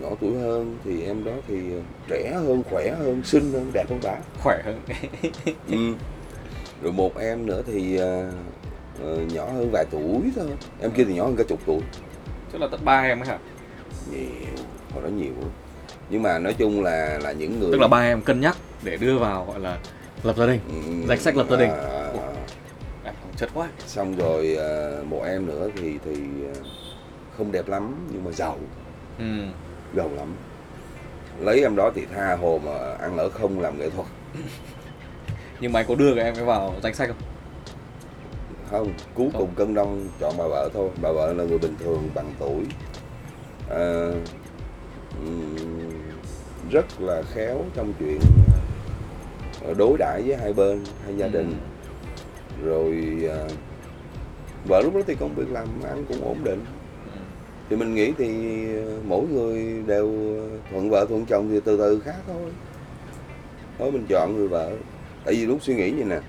Nhỏ tuổi hơn thì em đó thì trẻ hơn khỏe hơn xinh hơn đẹp hơn bà. Khỏe hơn. [laughs] Ừ. rồi một em nữa thì ờ, ờ, nhỏ hơn vài tuổi thôi. Em kia thì nhỏ hơn cả chục tuổi. Tức là tận ba em ấy hả nhiều hồi đó nhiều nhưng mà nói chung là là những người tức là ba em cân nhắc để đưa vào gọi là lập gia đình Ừ, danh sách lập gia đình. à, à, à. chất quá xong rồi ờ, một em nữa thì thì ờ, không đẹp lắm nhưng mà giàu ừ. giàu lắm lấy em đó thì tha hồ mà ăn ở không làm nghệ thuật [laughs] nhưng mà anh có đưa cái em ấy vào danh sách không không cuối Không. cùng cân đông chọn bà vợ thôi bà vợ là người bình thường bằng tuổi à, ừm, rất là khéo trong chuyện ờ, đối đãi với hai bên hai gia đình. Rồi à, vợ lúc đó thì công việc làm ăn cũng ổn định. Ừ. thì mình nghĩ thì mỗi người đều thuận vợ thuận chồng thì từ từ khác thôi. Thôi mình chọn người vợ. Tại vì lúc suy nghĩ vậy nè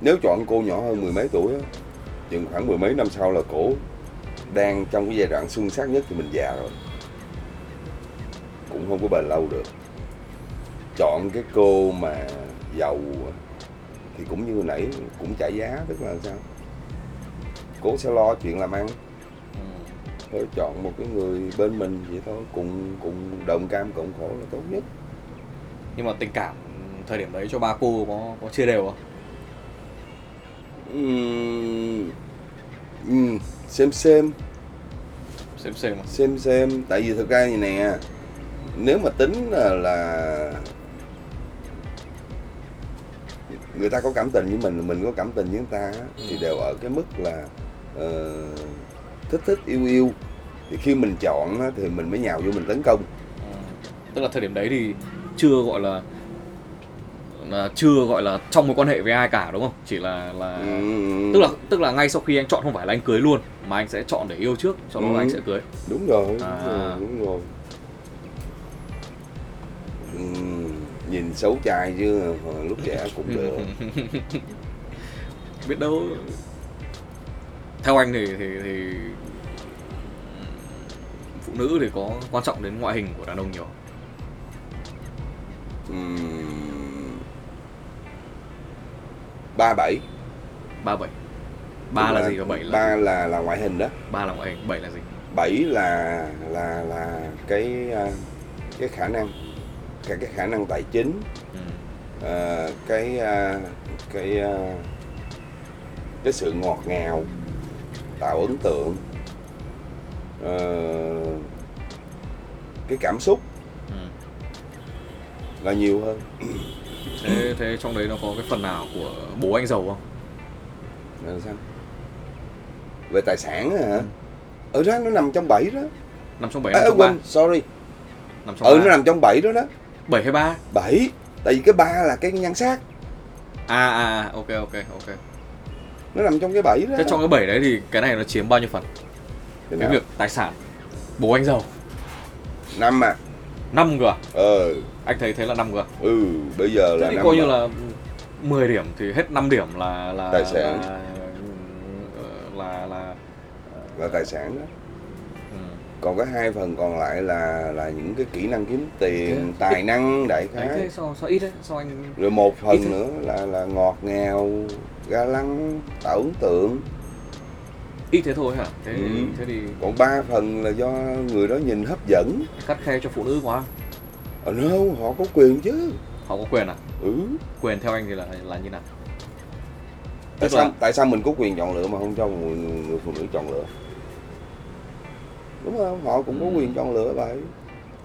nếu chọn cô nhỏ hơn mười mấy tuổi á chừng khoảng mười mấy năm sau là cổ đang trong cái giai đoạn xuân sắc nhất thì mình già rồi. Cũng không có bền lâu được. Chọn cái cô mà giàu thì cũng như nãy cũng trả giá tức là sao? Cô sẽ lo chuyện làm ăn. Ừ. thôi chọn một cái người bên mình vậy thôi cùng cùng đồng cam cộng khổ là tốt nhất. Nhưng mà tình cảm thời điểm đấy cho ba cô có có chia đều không? Ừm, ừm, xem xem. Xem xem. Xem xem. Tại vì thực ra như nè nếu mà tính là, là người ta có cảm tình với mình mình có cảm tình với người ta thì đều ở cái mức là ờ, thích thích yêu yêu. Thì khi mình chọn thì mình mới nhào vô mình tấn công. Ừ. tức là thời điểm đấy thì chưa gọi là là chưa gọi là trong mối quan hệ với ai cả đúng không? Chỉ là là ừ. tức là tức là ngay sau khi anh chọn không phải là anh cưới luôn mà anh sẽ chọn để yêu trước sau đó ừ. anh sẽ cưới. Đúng rồi đúng à. rồi đúng rồi. Ừ, nhìn xấu trai chứ lúc trẻ cũng được. [laughs] Biết đâu. Theo anh thì thì, thì phụ nữ thì có quan trọng đến ngoại hình của đàn ông nhiều uhm ba bảy. Ba bảy. Ba là gì và bảy là ba là là ngoại hình đó. Ba là ngoại hình bảy là gì? Bảy là là là cái à, cái khả năng cái cái khả năng tài chính. Ừ. Ờ, à, cái cái cái sự ngọt ngào tạo ấn tượng. À, cái cảm xúc ừ. là nhiều hơn thế thế trong đấy nó có cái phần nào của bố anh giàu không? Là sao về tài sản hả? Ở đó nó nằm trong bảy đó. Nằm trong bảy à, quên ba. sorry. Nằm trong ừ ba. nó nằm trong bảy đó đó. Bảy hay ba? Bảy tại vì cái ba là cái nhan sắc. À à à, ok ok ok. Nó nằm trong cái bảy đó. Thế trong cái bảy đấy thì cái này nó chiếm bao nhiêu phần? Cái cái việc tài sản bố anh giàu. Năm à. Năm cơ à? ờ anh thấy thế là năm à? ừ bây giờ thế là coi như là 10 điểm thì hết 5 điểm là là Tài sản. là là, là, là tài sản đó ừ. còn cái hai phần còn lại là là những cái kỹ năng kiếm tiền Thế- tài năng đại khái thế sao sao ít đấy sao anh rồi một Ít phần thế. nữa là là ngọt ngào ga lăng tạo ấn tượng ít thế thôi hả thế Ừ. thế thì còn ba phần là do người đó nhìn hấp dẫn cắt khe cho phụ nữ quá ờ no họ có quyền chứ. Họ có quyền à? Ừ. Quyền theo anh thì là là như nào? Tại Tức sao là- tại sao mình có quyền chọn lựa mà không cho người, người phụ nữ chọn lựa? Đúng không? Họ cũng có Ừ. quyền chọn lựa vậy.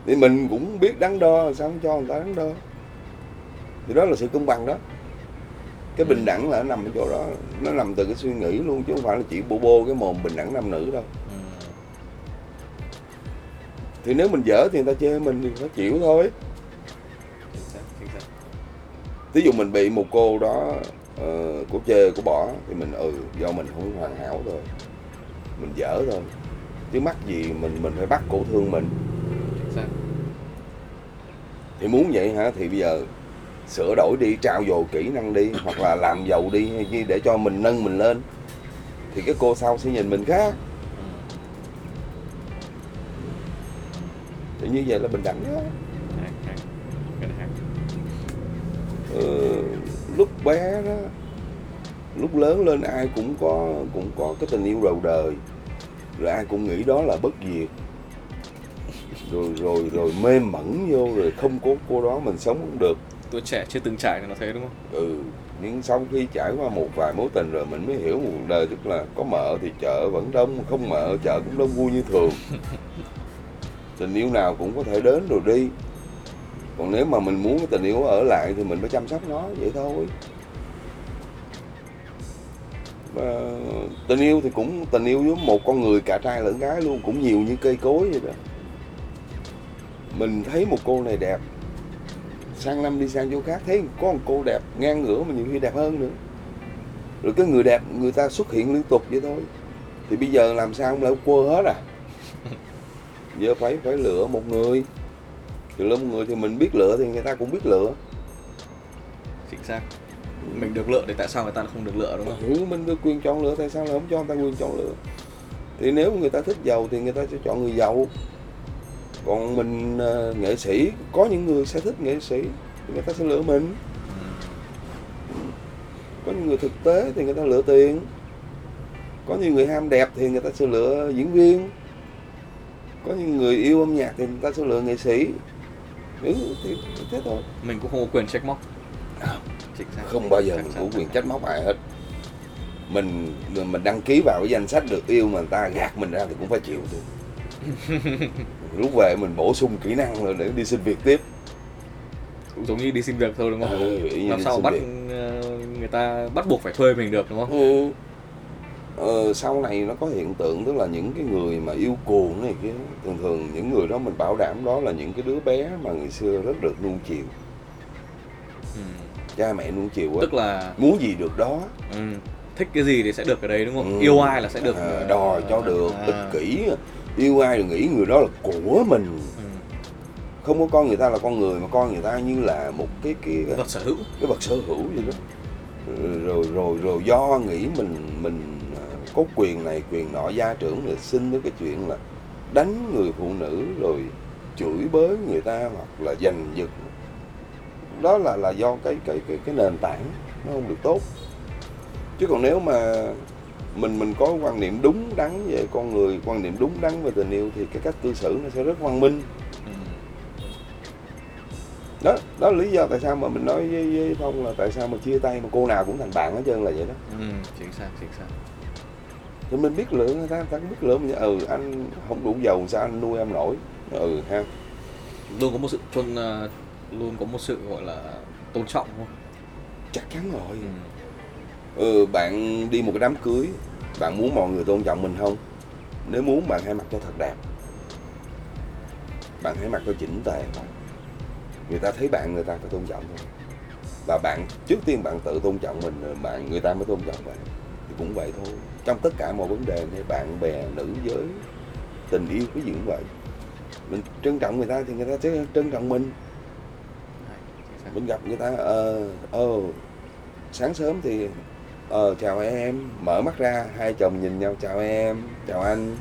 Thì mình cũng biết đắn đo sao không cho người ta đắn đo? Thì đó là sự công bằng đó. Cái bình Ừ. đẳng là nó nằm ở chỗ đó. Nó nằm từ cái suy nghĩ luôn chứ không phải là chỉ bô bô cái mồm bình đẳng nam nữ đâu thì nếu mình dở thì người ta chê mình thì phải chịu thôi. Ví dụ mình bị một cô đó uh, cô chê cô bỏ thì mình ừ do mình không hoàn hảo thôi. Mình dở thôi. Chứ mắc gì mình mình phải bắt cổ thương mình. Thì muốn vậy hả? Thì bây giờ sửa đổi đi trao dồi kỹ năng đi hoặc là làm giàu đi hay gì để cho mình nâng mình lên. Thì cái cô sau sẽ nhìn mình khác. Thì như vậy là bình đẳng đó hay ờ, lúc bé đó lúc lớn lên ai cũng có cũng có cái tình yêu đầu đời. Rồi ai cũng nghĩ đó là bất diệt. Rồi rồi rồi mê mẩn vô rồi không có cô đó mình sống không được. Tuổi trẻ chưa từng trải nó thế đúng không? Ừ nhưng sau khi trải qua một vài mối tình rồi mình mới hiểu một cuộc đời tức là có mợ thì chợ vẫn đông không mợ chợ cũng đông vui như thường [laughs] tình yêu nào cũng có thể đến rồi đi. Còn nếu mà mình muốn cái tình yêu ở lại thì mình phải chăm sóc nó, vậy thôi. Và tình yêu thì cũng, tình yêu với một con người cả trai lẫn gái luôn, cũng nhiều như cây cối vậy đó. Mình thấy một cô này đẹp, sang năm đi sang chỗ khác thấy có một cô đẹp ngang ngửa mà nhiều khi đẹp hơn nữa. Rồi cái người đẹp, người ta xuất hiện liên tục vậy thôi. Thì bây giờ làm sao không lại quơ hết à? Giờ phải phải lựa một người. Thì lựa một người thì mình biết lựa thì người ta cũng biết lựa. Chính xác. Mình được lựa thì tại sao người ta không được lựa đúng không? Ừ, mình được quyền chọn lựa tại sao lại không cho người ta quyền chọn lựa? Thì nếu người ta thích giàu thì người ta sẽ chọn người giàu. Còn mình ờ, nghệ sĩ có những người sẽ thích nghệ sĩ thì người ta sẽ lựa mình. Có những người thực tế thì người ta lựa tiền. Có những người ham đẹp thì người ta sẽ lựa diễn viên có những người yêu âm nhạc thì người ta sẽ lựa nghệ sĩ. Ừ, thì thế thôi. Mình cũng không có quyền trách móc. Xác. không bao giờ mình có quyền trách móc ai hết. Mình mình đăng ký vào cái danh sách được yêu mà người ta gạt mình ra thì cũng phải chịu thôi. [laughs] Lúc về mình bổ sung kỹ năng rồi để đi xin việc tiếp. Cũng giống như đi xin việc thôi đúng không? Ừ, làm sao bắt việc. ờ, người ta bắt buộc phải thuê mình được đúng không? Ừ. ờ, sau này nó có hiện tượng tức là những cái người mà yêu cuồng này kia thường thường những người đó mình bảo đảm đó là những cái đứa bé mà ngày xưa rất được nuông chiều. Ừ. cha mẹ nuông chiều á. Tức là muốn gì được đó. Ừ, thích cái gì thì sẽ được cái đấy đúng không? Ừ. yêu ai là sẽ được à, đòi cho được à, ích kỷ yêu ai rồi nghĩ người đó là của mình. Ừ, không có coi người ta là con người mà coi người ta như là một cái cái vật sở hữu. cái vật sở hữu vậy đó. Rồi rồi rồi do nghĩ mình mình à, có quyền này quyền nọ gia trưởng rồi xin tới cái chuyện là đánh người phụ nữ rồi chửi bới người ta hoặc là giành giật đó là là do cái cái cái cái nền tảng nó không được tốt chứ còn nếu mà mình mình có quan niệm đúng đắn về con người quan niệm đúng đắn về tình yêu thì cái cách cư xử nó sẽ rất văn minh ừ. đó đó là lý do tại sao mà mình nói với, với phong là tại sao mà chia tay mà cô nào cũng thành bạn hết trơn là vậy đó ừ. chính xác chính xác thì mình biết lượng người ta người ta cũng biết lượng. Mình ừ anh không đủ giàu sao anh nuôi em nổi? Ừ ha. Luôn có một sự tôn ờ, luôn có một sự gọi là tôn trọng không? Chắc chắn rồi. Ừ. ừ, bạn đi một cái đám cưới bạn muốn mọi người tôn trọng mình không? Nếu muốn bạn hãy mặc cho thật đẹp. Bạn hãy mặc cho chỉnh tề. Người ta thấy bạn người ta phải tôn trọng thôi. Và bạn trước tiên bạn tự tôn trọng mình bạn người ta mới tôn trọng bạn cũng vậy thôi trong tất cả mọi vấn đề này bạn bè nữ giới tình yêu cái gì cũng vậy mình trân trọng người ta thì người ta sẽ trân trọng mình xác. mình gặp người ta ờ ờ sáng sớm thì ờ chào em mở mắt ra hai chồng nhìn nhau chào em chào anh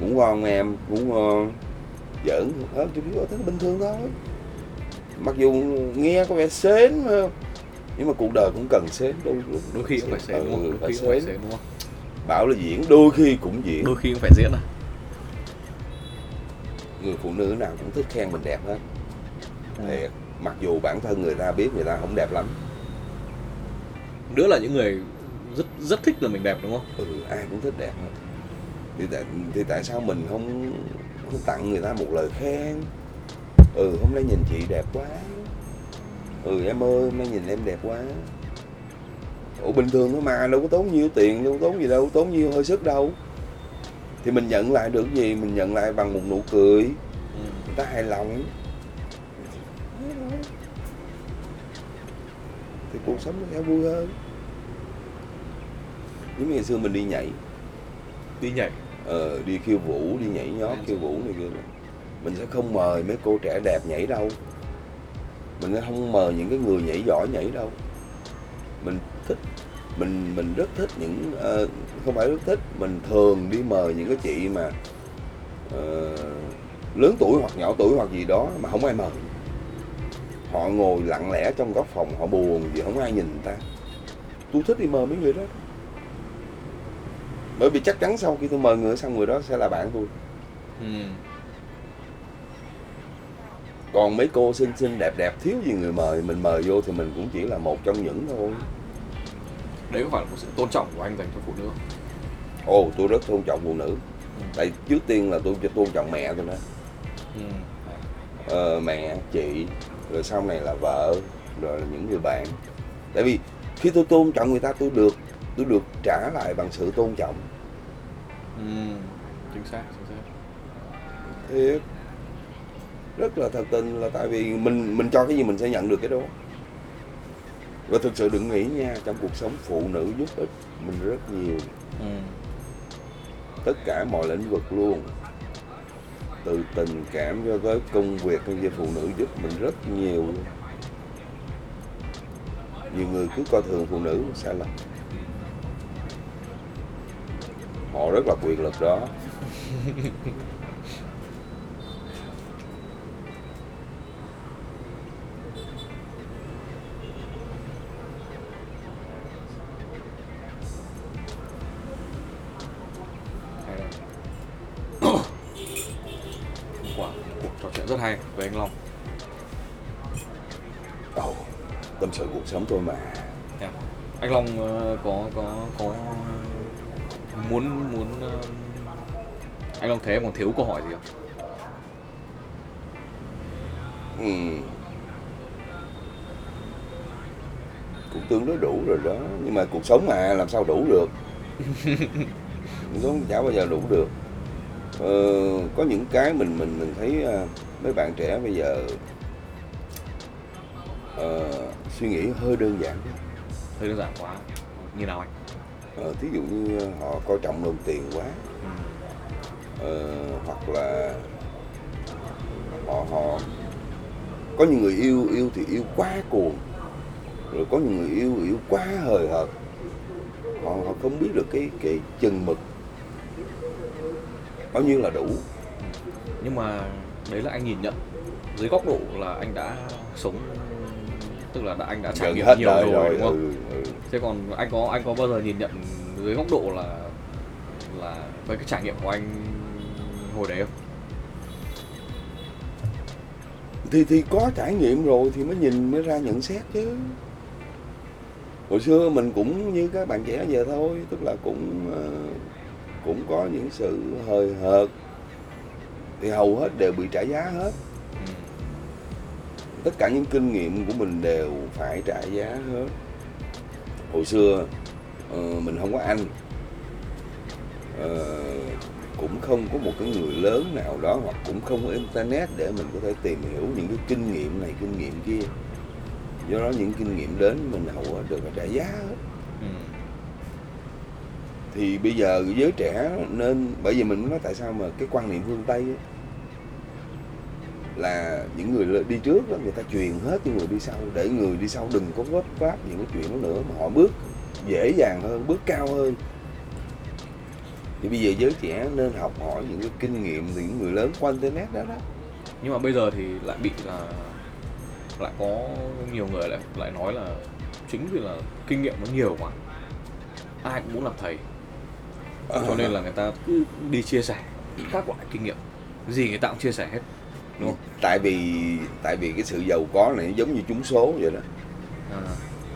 ngủ ngon em ngủ ngon giỡn hết thì biết thấy bình thường thôi mặc dù nghe có vẻ sến không? Nhưng mà cuộc đời cũng cần sến đôi lúc đôi khi cũng phải đúng không? Ừ, đôi phải khi cũng phải xén đúng không? Bảo là diễn đôi khi cũng diễn. Đôi khi cũng phải diễn à? Người phụ nữ nào cũng thích khen mình đẹp hết. Ừ. thiệt mặc dù bản thân người ta biết người ta không đẹp lắm. Nữa là những người rất rất thích là mình đẹp đúng không? Ừ ai cũng thích đẹp hết. Thì tại, thì tại sao mình không không tặng người ta một lời khen? Ừ hôm nay nhìn chị đẹp quá ừ em ơi nay nhìn em đẹp quá. Ủa bình thường thôi mà đâu có tốn nhiêu tiền đâu có tốn gì đâu tốn nhiêu hơi sức đâu. Thì mình nhận lại được gì? Mình nhận lại bằng một nụ cười. Ừ. người ta hài lòng. Thì cuộc sống nó sẽ vui hơn. Giống như ngày xưa mình đi nhảy. Đi nhảy? Ờ, đi khiêu vũ đi nhảy nhót khiêu vũ này kia. Mình sẽ không mời mấy cô trẻ đẹp nhảy đâu mình không mời những cái người nhảy giỏi nhảy đâu. Mình thích mình mình rất thích những uh, không phải rất thích mình thường đi mời những cái chị mà uh, lớn tuổi hoặc nhỏ tuổi hoặc gì đó mà không ai mời. Họ ngồi lặng lẽ trong góc phòng họ buồn gì không ai nhìn ta. Tôi thích đi mời mấy người đó. Bởi vì chắc chắn sau khi tôi mời người xong người đó sẽ là bạn tôi. Ừ còn mấy cô xinh xinh đẹp đẹp thiếu gì người mời mình mời vô thì mình cũng chỉ là một trong những thôi. Đấy có phải là một sự tôn trọng của anh dành cho phụ nữ ồ tôi rất tôn trọng phụ nữ. Tại trước tiên là tôi cho tôn trọng mẹ tôi đó. Ừ. ờ, mẹ chị rồi sau này là vợ rồi là những người bạn. Tại vì khi tôi tôn trọng người ta tôi được tôi được trả lại bằng sự tôn trọng. Ừ. chính xác chính xác. Thiệt rất là thật tình là tại vì mình mình cho cái gì mình sẽ nhận được cái đó. Và thực sự đừng nghĩ nha trong cuộc sống phụ nữ giúp ích mình rất nhiều. Ừ. tất cả mọi lĩnh vực luôn. Từ tình cảm cho tới công việc hay về phụ nữ giúp mình rất nhiều luôn. Nhiều người cứ coi thường phụ nữ sai lầm họ rất là quyền lực đó [laughs] tâm sự cuộc sống tôi mà Dạ. anh Long ờ, có có có muốn muốn ờ, anh Long thấy em còn thiếu câu hỏi gì không ừ. cũng tương đối đủ rồi đó nhưng mà cuộc sống mà làm sao đủ được [laughs] cuộc sống chả bao giờ đủ được ờ, có những cái mình mình mình thấy à, mấy bạn trẻ bây giờ ờ, suy nghĩ hơi đơn giản hơi đơn giản quá. Như nào anh? Ờ, thí dụ như họ coi trọng đồng tiền quá. Ừ. ờ, hoặc là họ họ có những người yêu yêu thì yêu quá cuồng rồi có những người yêu yêu quá hời hợt. Họ, họ không biết được cái cái chừng mực bao nhiêu là đủ. Nhưng mà đấy là anh nhìn nhận. Dưới góc độ là anh đã sống tức là đã, anh đã trải nghiệm nhiều rồi, rồi, đúng không ừ, ừ. thế còn anh có anh có bao giờ nhìn nhận dưới góc độ là là với cái trải nghiệm của anh hồi đấy không thì thì có trải nghiệm rồi thì mới nhìn mới ra nhận xét chứ hồi xưa mình cũng như các bạn trẻ giờ thôi tức là cũng ờ, cũng có những sự hời hợt thì hầu hết đều bị trả giá hết. Tất cả những kinh nghiệm của mình đều phải trả giá hết. Hồi xưa ờ, mình không có anh Ờ, cũng không có một cái người lớn nào đó hoặc cũng không có internet để mình có thể tìm hiểu những cái kinh nghiệm này kinh nghiệm kia. Do đó những kinh nghiệm đến mình hầu hết đều phải trả giá hết. Ừ. thì bây giờ giới trẻ nên bởi vì mình nói tại sao mà cái quan niệm phương tây á, là những người đi trước đó người ta truyền hết cho người đi sau để người đi sau đừng có vấp váp những cái chuyện đó nữa mà họ bước dễ dàng hơn bước cao hơn. Thì bây giờ giới trẻ nên học hỏi những cái kinh nghiệm từ những người lớn qua internet đó đó. Nhưng mà bây giờ thì lại bị là lại có nhiều người lại lại nói là chính vì là kinh nghiệm nó nhiều quá ai cũng muốn làm thầy. Cho nên là người ta cứ đi chia sẻ các loại kinh nghiệm. Gì người ta cũng chia sẻ hết đúng. Không tại vì tại vì cái sự giàu có này giống như trúng số vậy đó. À,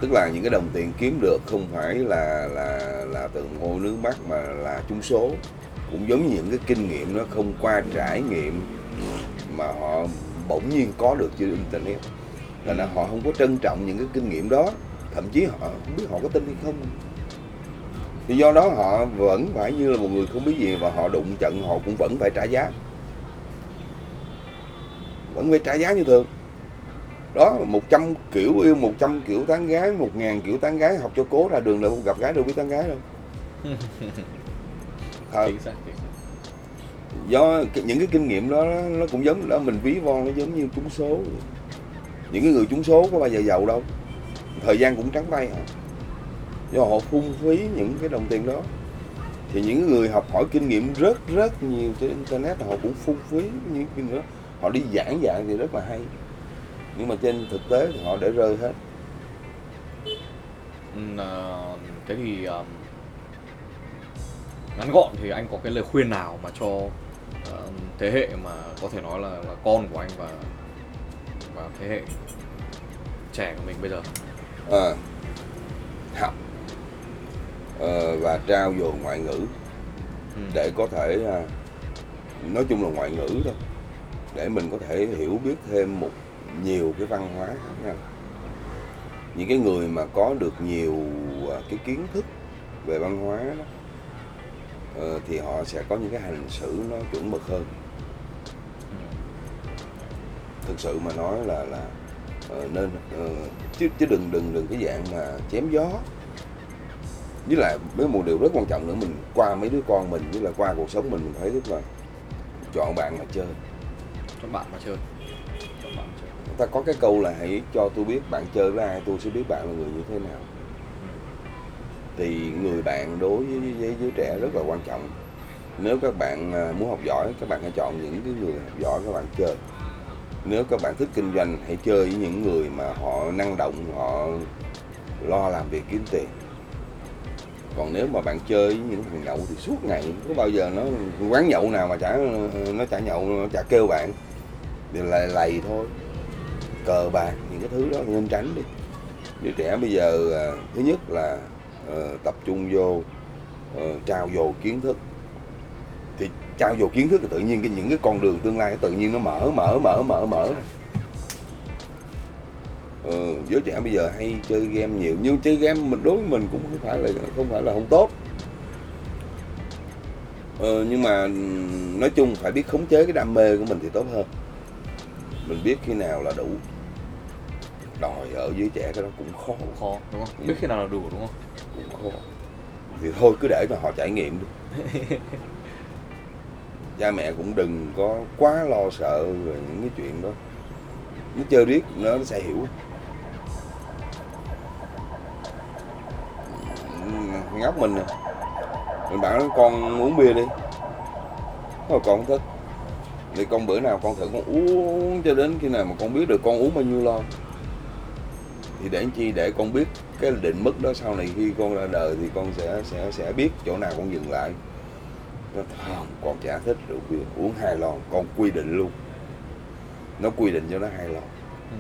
tức là những cái đồng tiền kiếm được không phải là là là từ hôi nước mắt mà là trúng số. Cũng giống như những cái kinh nghiệm nó không qua trải nghiệm mà họ bỗng nhiên có được trên internet. Là nó họ không có trân trọng những cái kinh nghiệm đó. Thậm chí họ không biết họ có tin hay không. Thì do đó họ vẫn phải như là một người không biết gì và họ đụng trận họ cũng vẫn phải trả giá vẫn phải trả giá như thường. Đó 100 kiểu yêu 100 kiểu tán gái 1.000 kiểu tán gái học cho cố ra đường đâu gặp gái đâu biết tán gái đâu. [laughs] Xác do những cái kinh nghiệm đó nó cũng giống đó mình ví von nó giống như trúng số. Những cái người trúng số có bao giờ giàu đâu. Thời gian cũng trắng tay à. Do họ phung phí những cái đồng tiền đó. Thì những người học hỏi kinh nghiệm rất rất nhiều trên internet họ cũng phung phí những cái đó họ đi giảng dạy thì rất là hay. Nhưng mà trên thực tế thì họ để rơi hết. Ừ, à, thế thì um, ngắn gọn thì anh có cái lời khuyên nào mà cho um, thế hệ mà có thể nói là, là con của anh và và thế hệ trẻ của mình bây giờ? À, học ờ, và trao dồi ngoại ngữ ừ. để có thể à, nói chung là ngoại ngữ thôi để mình có thể hiểu biết thêm một nhiều cái văn hóa khác nhau. Những cái người mà có được nhiều à, cái kiến thức về văn hóa đó ờ, thì họ sẽ có những cái hành xử nó chuẩn mực hơn. Thực sự mà nói là là ờ, nên ờ, chứ chứ đừng đừng đừng cái dạng mà chém gió. Với lại với một điều rất quan trọng nữa, mình qua mấy đứa con mình, với là qua cuộc sống mình mình thấy rất là chọn bạn mà chơi cho bạn mà chơi. Cho bạn mà chơi. Người ta có cái câu là hãy cho tôi biết bạn chơi với ai tôi sẽ biết bạn là người như thế nào. Thì người bạn đối với với giới trẻ rất là quan trọng. Nếu các bạn à, muốn học giỏi các bạn hãy chọn những cái người học giỏi các bạn chơi. Nếu các bạn thích kinh doanh hãy chơi với những người mà họ năng động họ lo làm việc kiếm tiền. Còn nếu mà bạn chơi với những thằng nhậu thì suốt ngày có bao giờ nó quán nhậu nào mà chả nó chả nhậu nó chả kêu bạn thì là lầy thôi. Cờ bạc những cái thứ đó nên tránh đi. Đứa trẻ bây giờ à, thứ nhất là ờ, tập trung vô ờ, trao dồi kiến thức. Thì trao dồi kiến thức thì tự nhiên cái những cái con đường tương lai tự nhiên nó mở mở mở mở mở. Ừ, giới trẻ bây giờ hay chơi game nhiều nhưng chơi game mình đối với mình cũng không phải là không phải là không tốt. Ừ, nhưng mà nói chung phải biết khống chế cái đam mê của mình thì tốt hơn mình biết khi nào là đủ. Đòi ở dưới trẻ cái đó cũng khó. Khó đúng không? Biết khi nào là đủ đúng không? Cũng khó. Thì thôi cứ để cho họ trải nghiệm đi. [laughs] Cha mẹ cũng đừng có quá lo sợ về những cái chuyện đó. Nó chơi riết nó nó sẽ hiểu. Ngóc mình nè. Mình bảo con uống bia đi. Thôi con không thích thì con bữa nào con thử con uống cho đến khi nào mà con biết được con uống bao nhiêu lon thì để chi? Để con biết cái định mức đó sau này khi con ra đời thì con sẽ sẽ sẽ biết chỗ nào con dừng lại. Nó không con chả thích rượu bia uống hai lon con quy định luôn. Nó quy định cho nó hai lon. Ừ.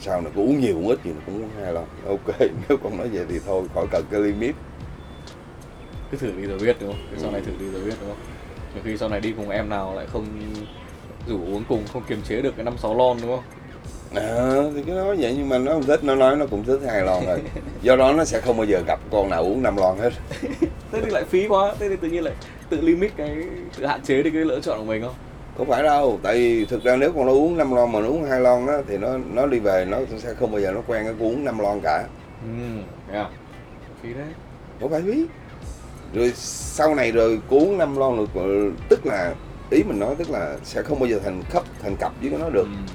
sau này có uống nhiều uống ít gì nó cũng uống hai lon. Ok [laughs] nếu con nói vậy thì thôi khỏi cần cái limit. Cứ thử đi rồi biết đúng không? Cứ sau này thử đi rồi biết đúng không nhiều khi sau này đi cùng em nào lại không rủ uống cùng không kiềm chế được cái năm sáu lon đúng không? À, thì cái đó vậy nhưng mà nó không thích nó nói nó cũng thích hai lon rồi. [laughs] Do đó nó sẽ không bao giờ gặp con nào uống năm lon hết. [laughs] Thế thì lại phí quá. Thế thì tự nhiên lại tự limit cái tự hạn chế đi cái lựa chọn của mình không? Không phải đâu tại vì thực ra nếu con nó uống năm lon mà nó uống hai lon á thì nó nó đi về nó sẽ không bao giờ nó quen cái uống năm lon cả. Ừ à phí đấy. Không phải phí rồi sau này rồi cô uống năm lon rồi tức là ý mình nói tức là sẽ không bao giờ thành cấp thành cặp với nó được ừ.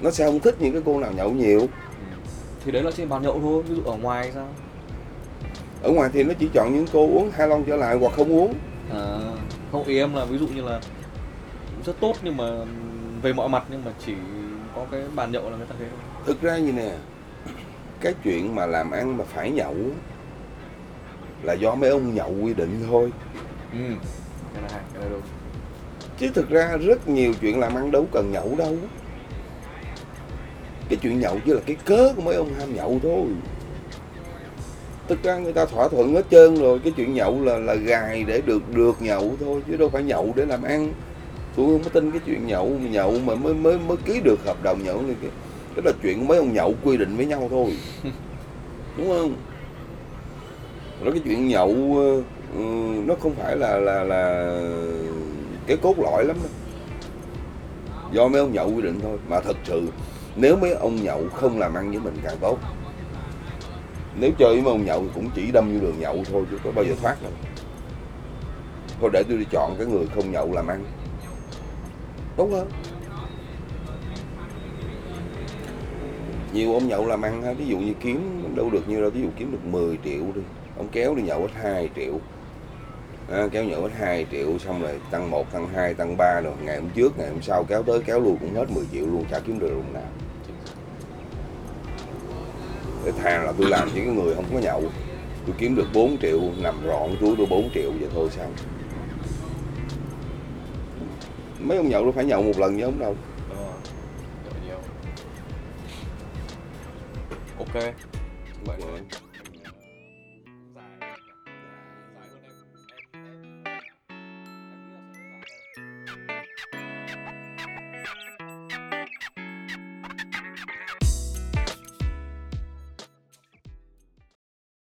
nó sẽ không thích những cái cô nào nhậu nhiều Ừ. thì đấy là trên bàn nhậu thôi ví dụ ở ngoài sao ở ngoài thì nó chỉ chọn những cô uống hai lon trở lại hoặc không uống à, không ý em là ví dụ như là rất tốt nhưng mà về mọi mặt nhưng mà chỉ có cái bàn nhậu là người ta thôi. thực ra như nè cái chuyện mà làm ăn mà phải nhậu là do mấy ông nhậu quy định thôi. Ừ. Cái này hay cái này đúng. Chứ thực ra rất nhiều chuyện làm ăn đâu cần nhậu đâu. Cái chuyện nhậu chỉ là cái cớ của mấy ông ham nhậu thôi. Thực ra người ta thỏa thuận hết trơn rồi cái chuyện nhậu là là gài để được được nhậu thôi chứ đâu phải nhậu để làm ăn. Tôi không có tin cái chuyện nhậu nhậu mà mới mới mới ký được hợp đồng nhậu này kia. Cái là chuyện mấy ông nhậu quy định với nhau thôi. [laughs] Đúng không nó cái chuyện nhậu ờ, ừ, nó không phải là là là cái cốt lõi lắm đâu do mấy ông nhậu quy định thôi. Mà thật sự, nếu mấy ông nhậu không làm ăn với mình càng tốt. Nếu chơi với mấy ông nhậu thì cũng chỉ đâm vô đường nhậu thôi, chứ có bao giờ thoát đâu. Thôi để tôi đi chọn cái người không nhậu làm ăn. Tốt hơn. Nhiều ông nhậu làm ăn ha, ví dụ như kiếm, đâu được nhiêu đâu, ví dụ kiếm được 10 triệu đi ông kéo đi nhậu hết 2 triệu. À, kéo nhậu hết 2 triệu xong rồi tăng 1, tăng 2, tăng 3 rồi ngày hôm trước ngày hôm sau kéo tới kéo lui cũng hết 10 triệu luôn chả kiếm được đồng nào. Để thà là tôi làm chỉ cái người không có nhậu. Tôi kiếm được 4 triệu nằm rọn túi tôi 4 triệu vậy thôi sao mấy ông nhậu đâu phải nhậu một lần với ông đâu. Nhiều. Ok. Vậy Vậy.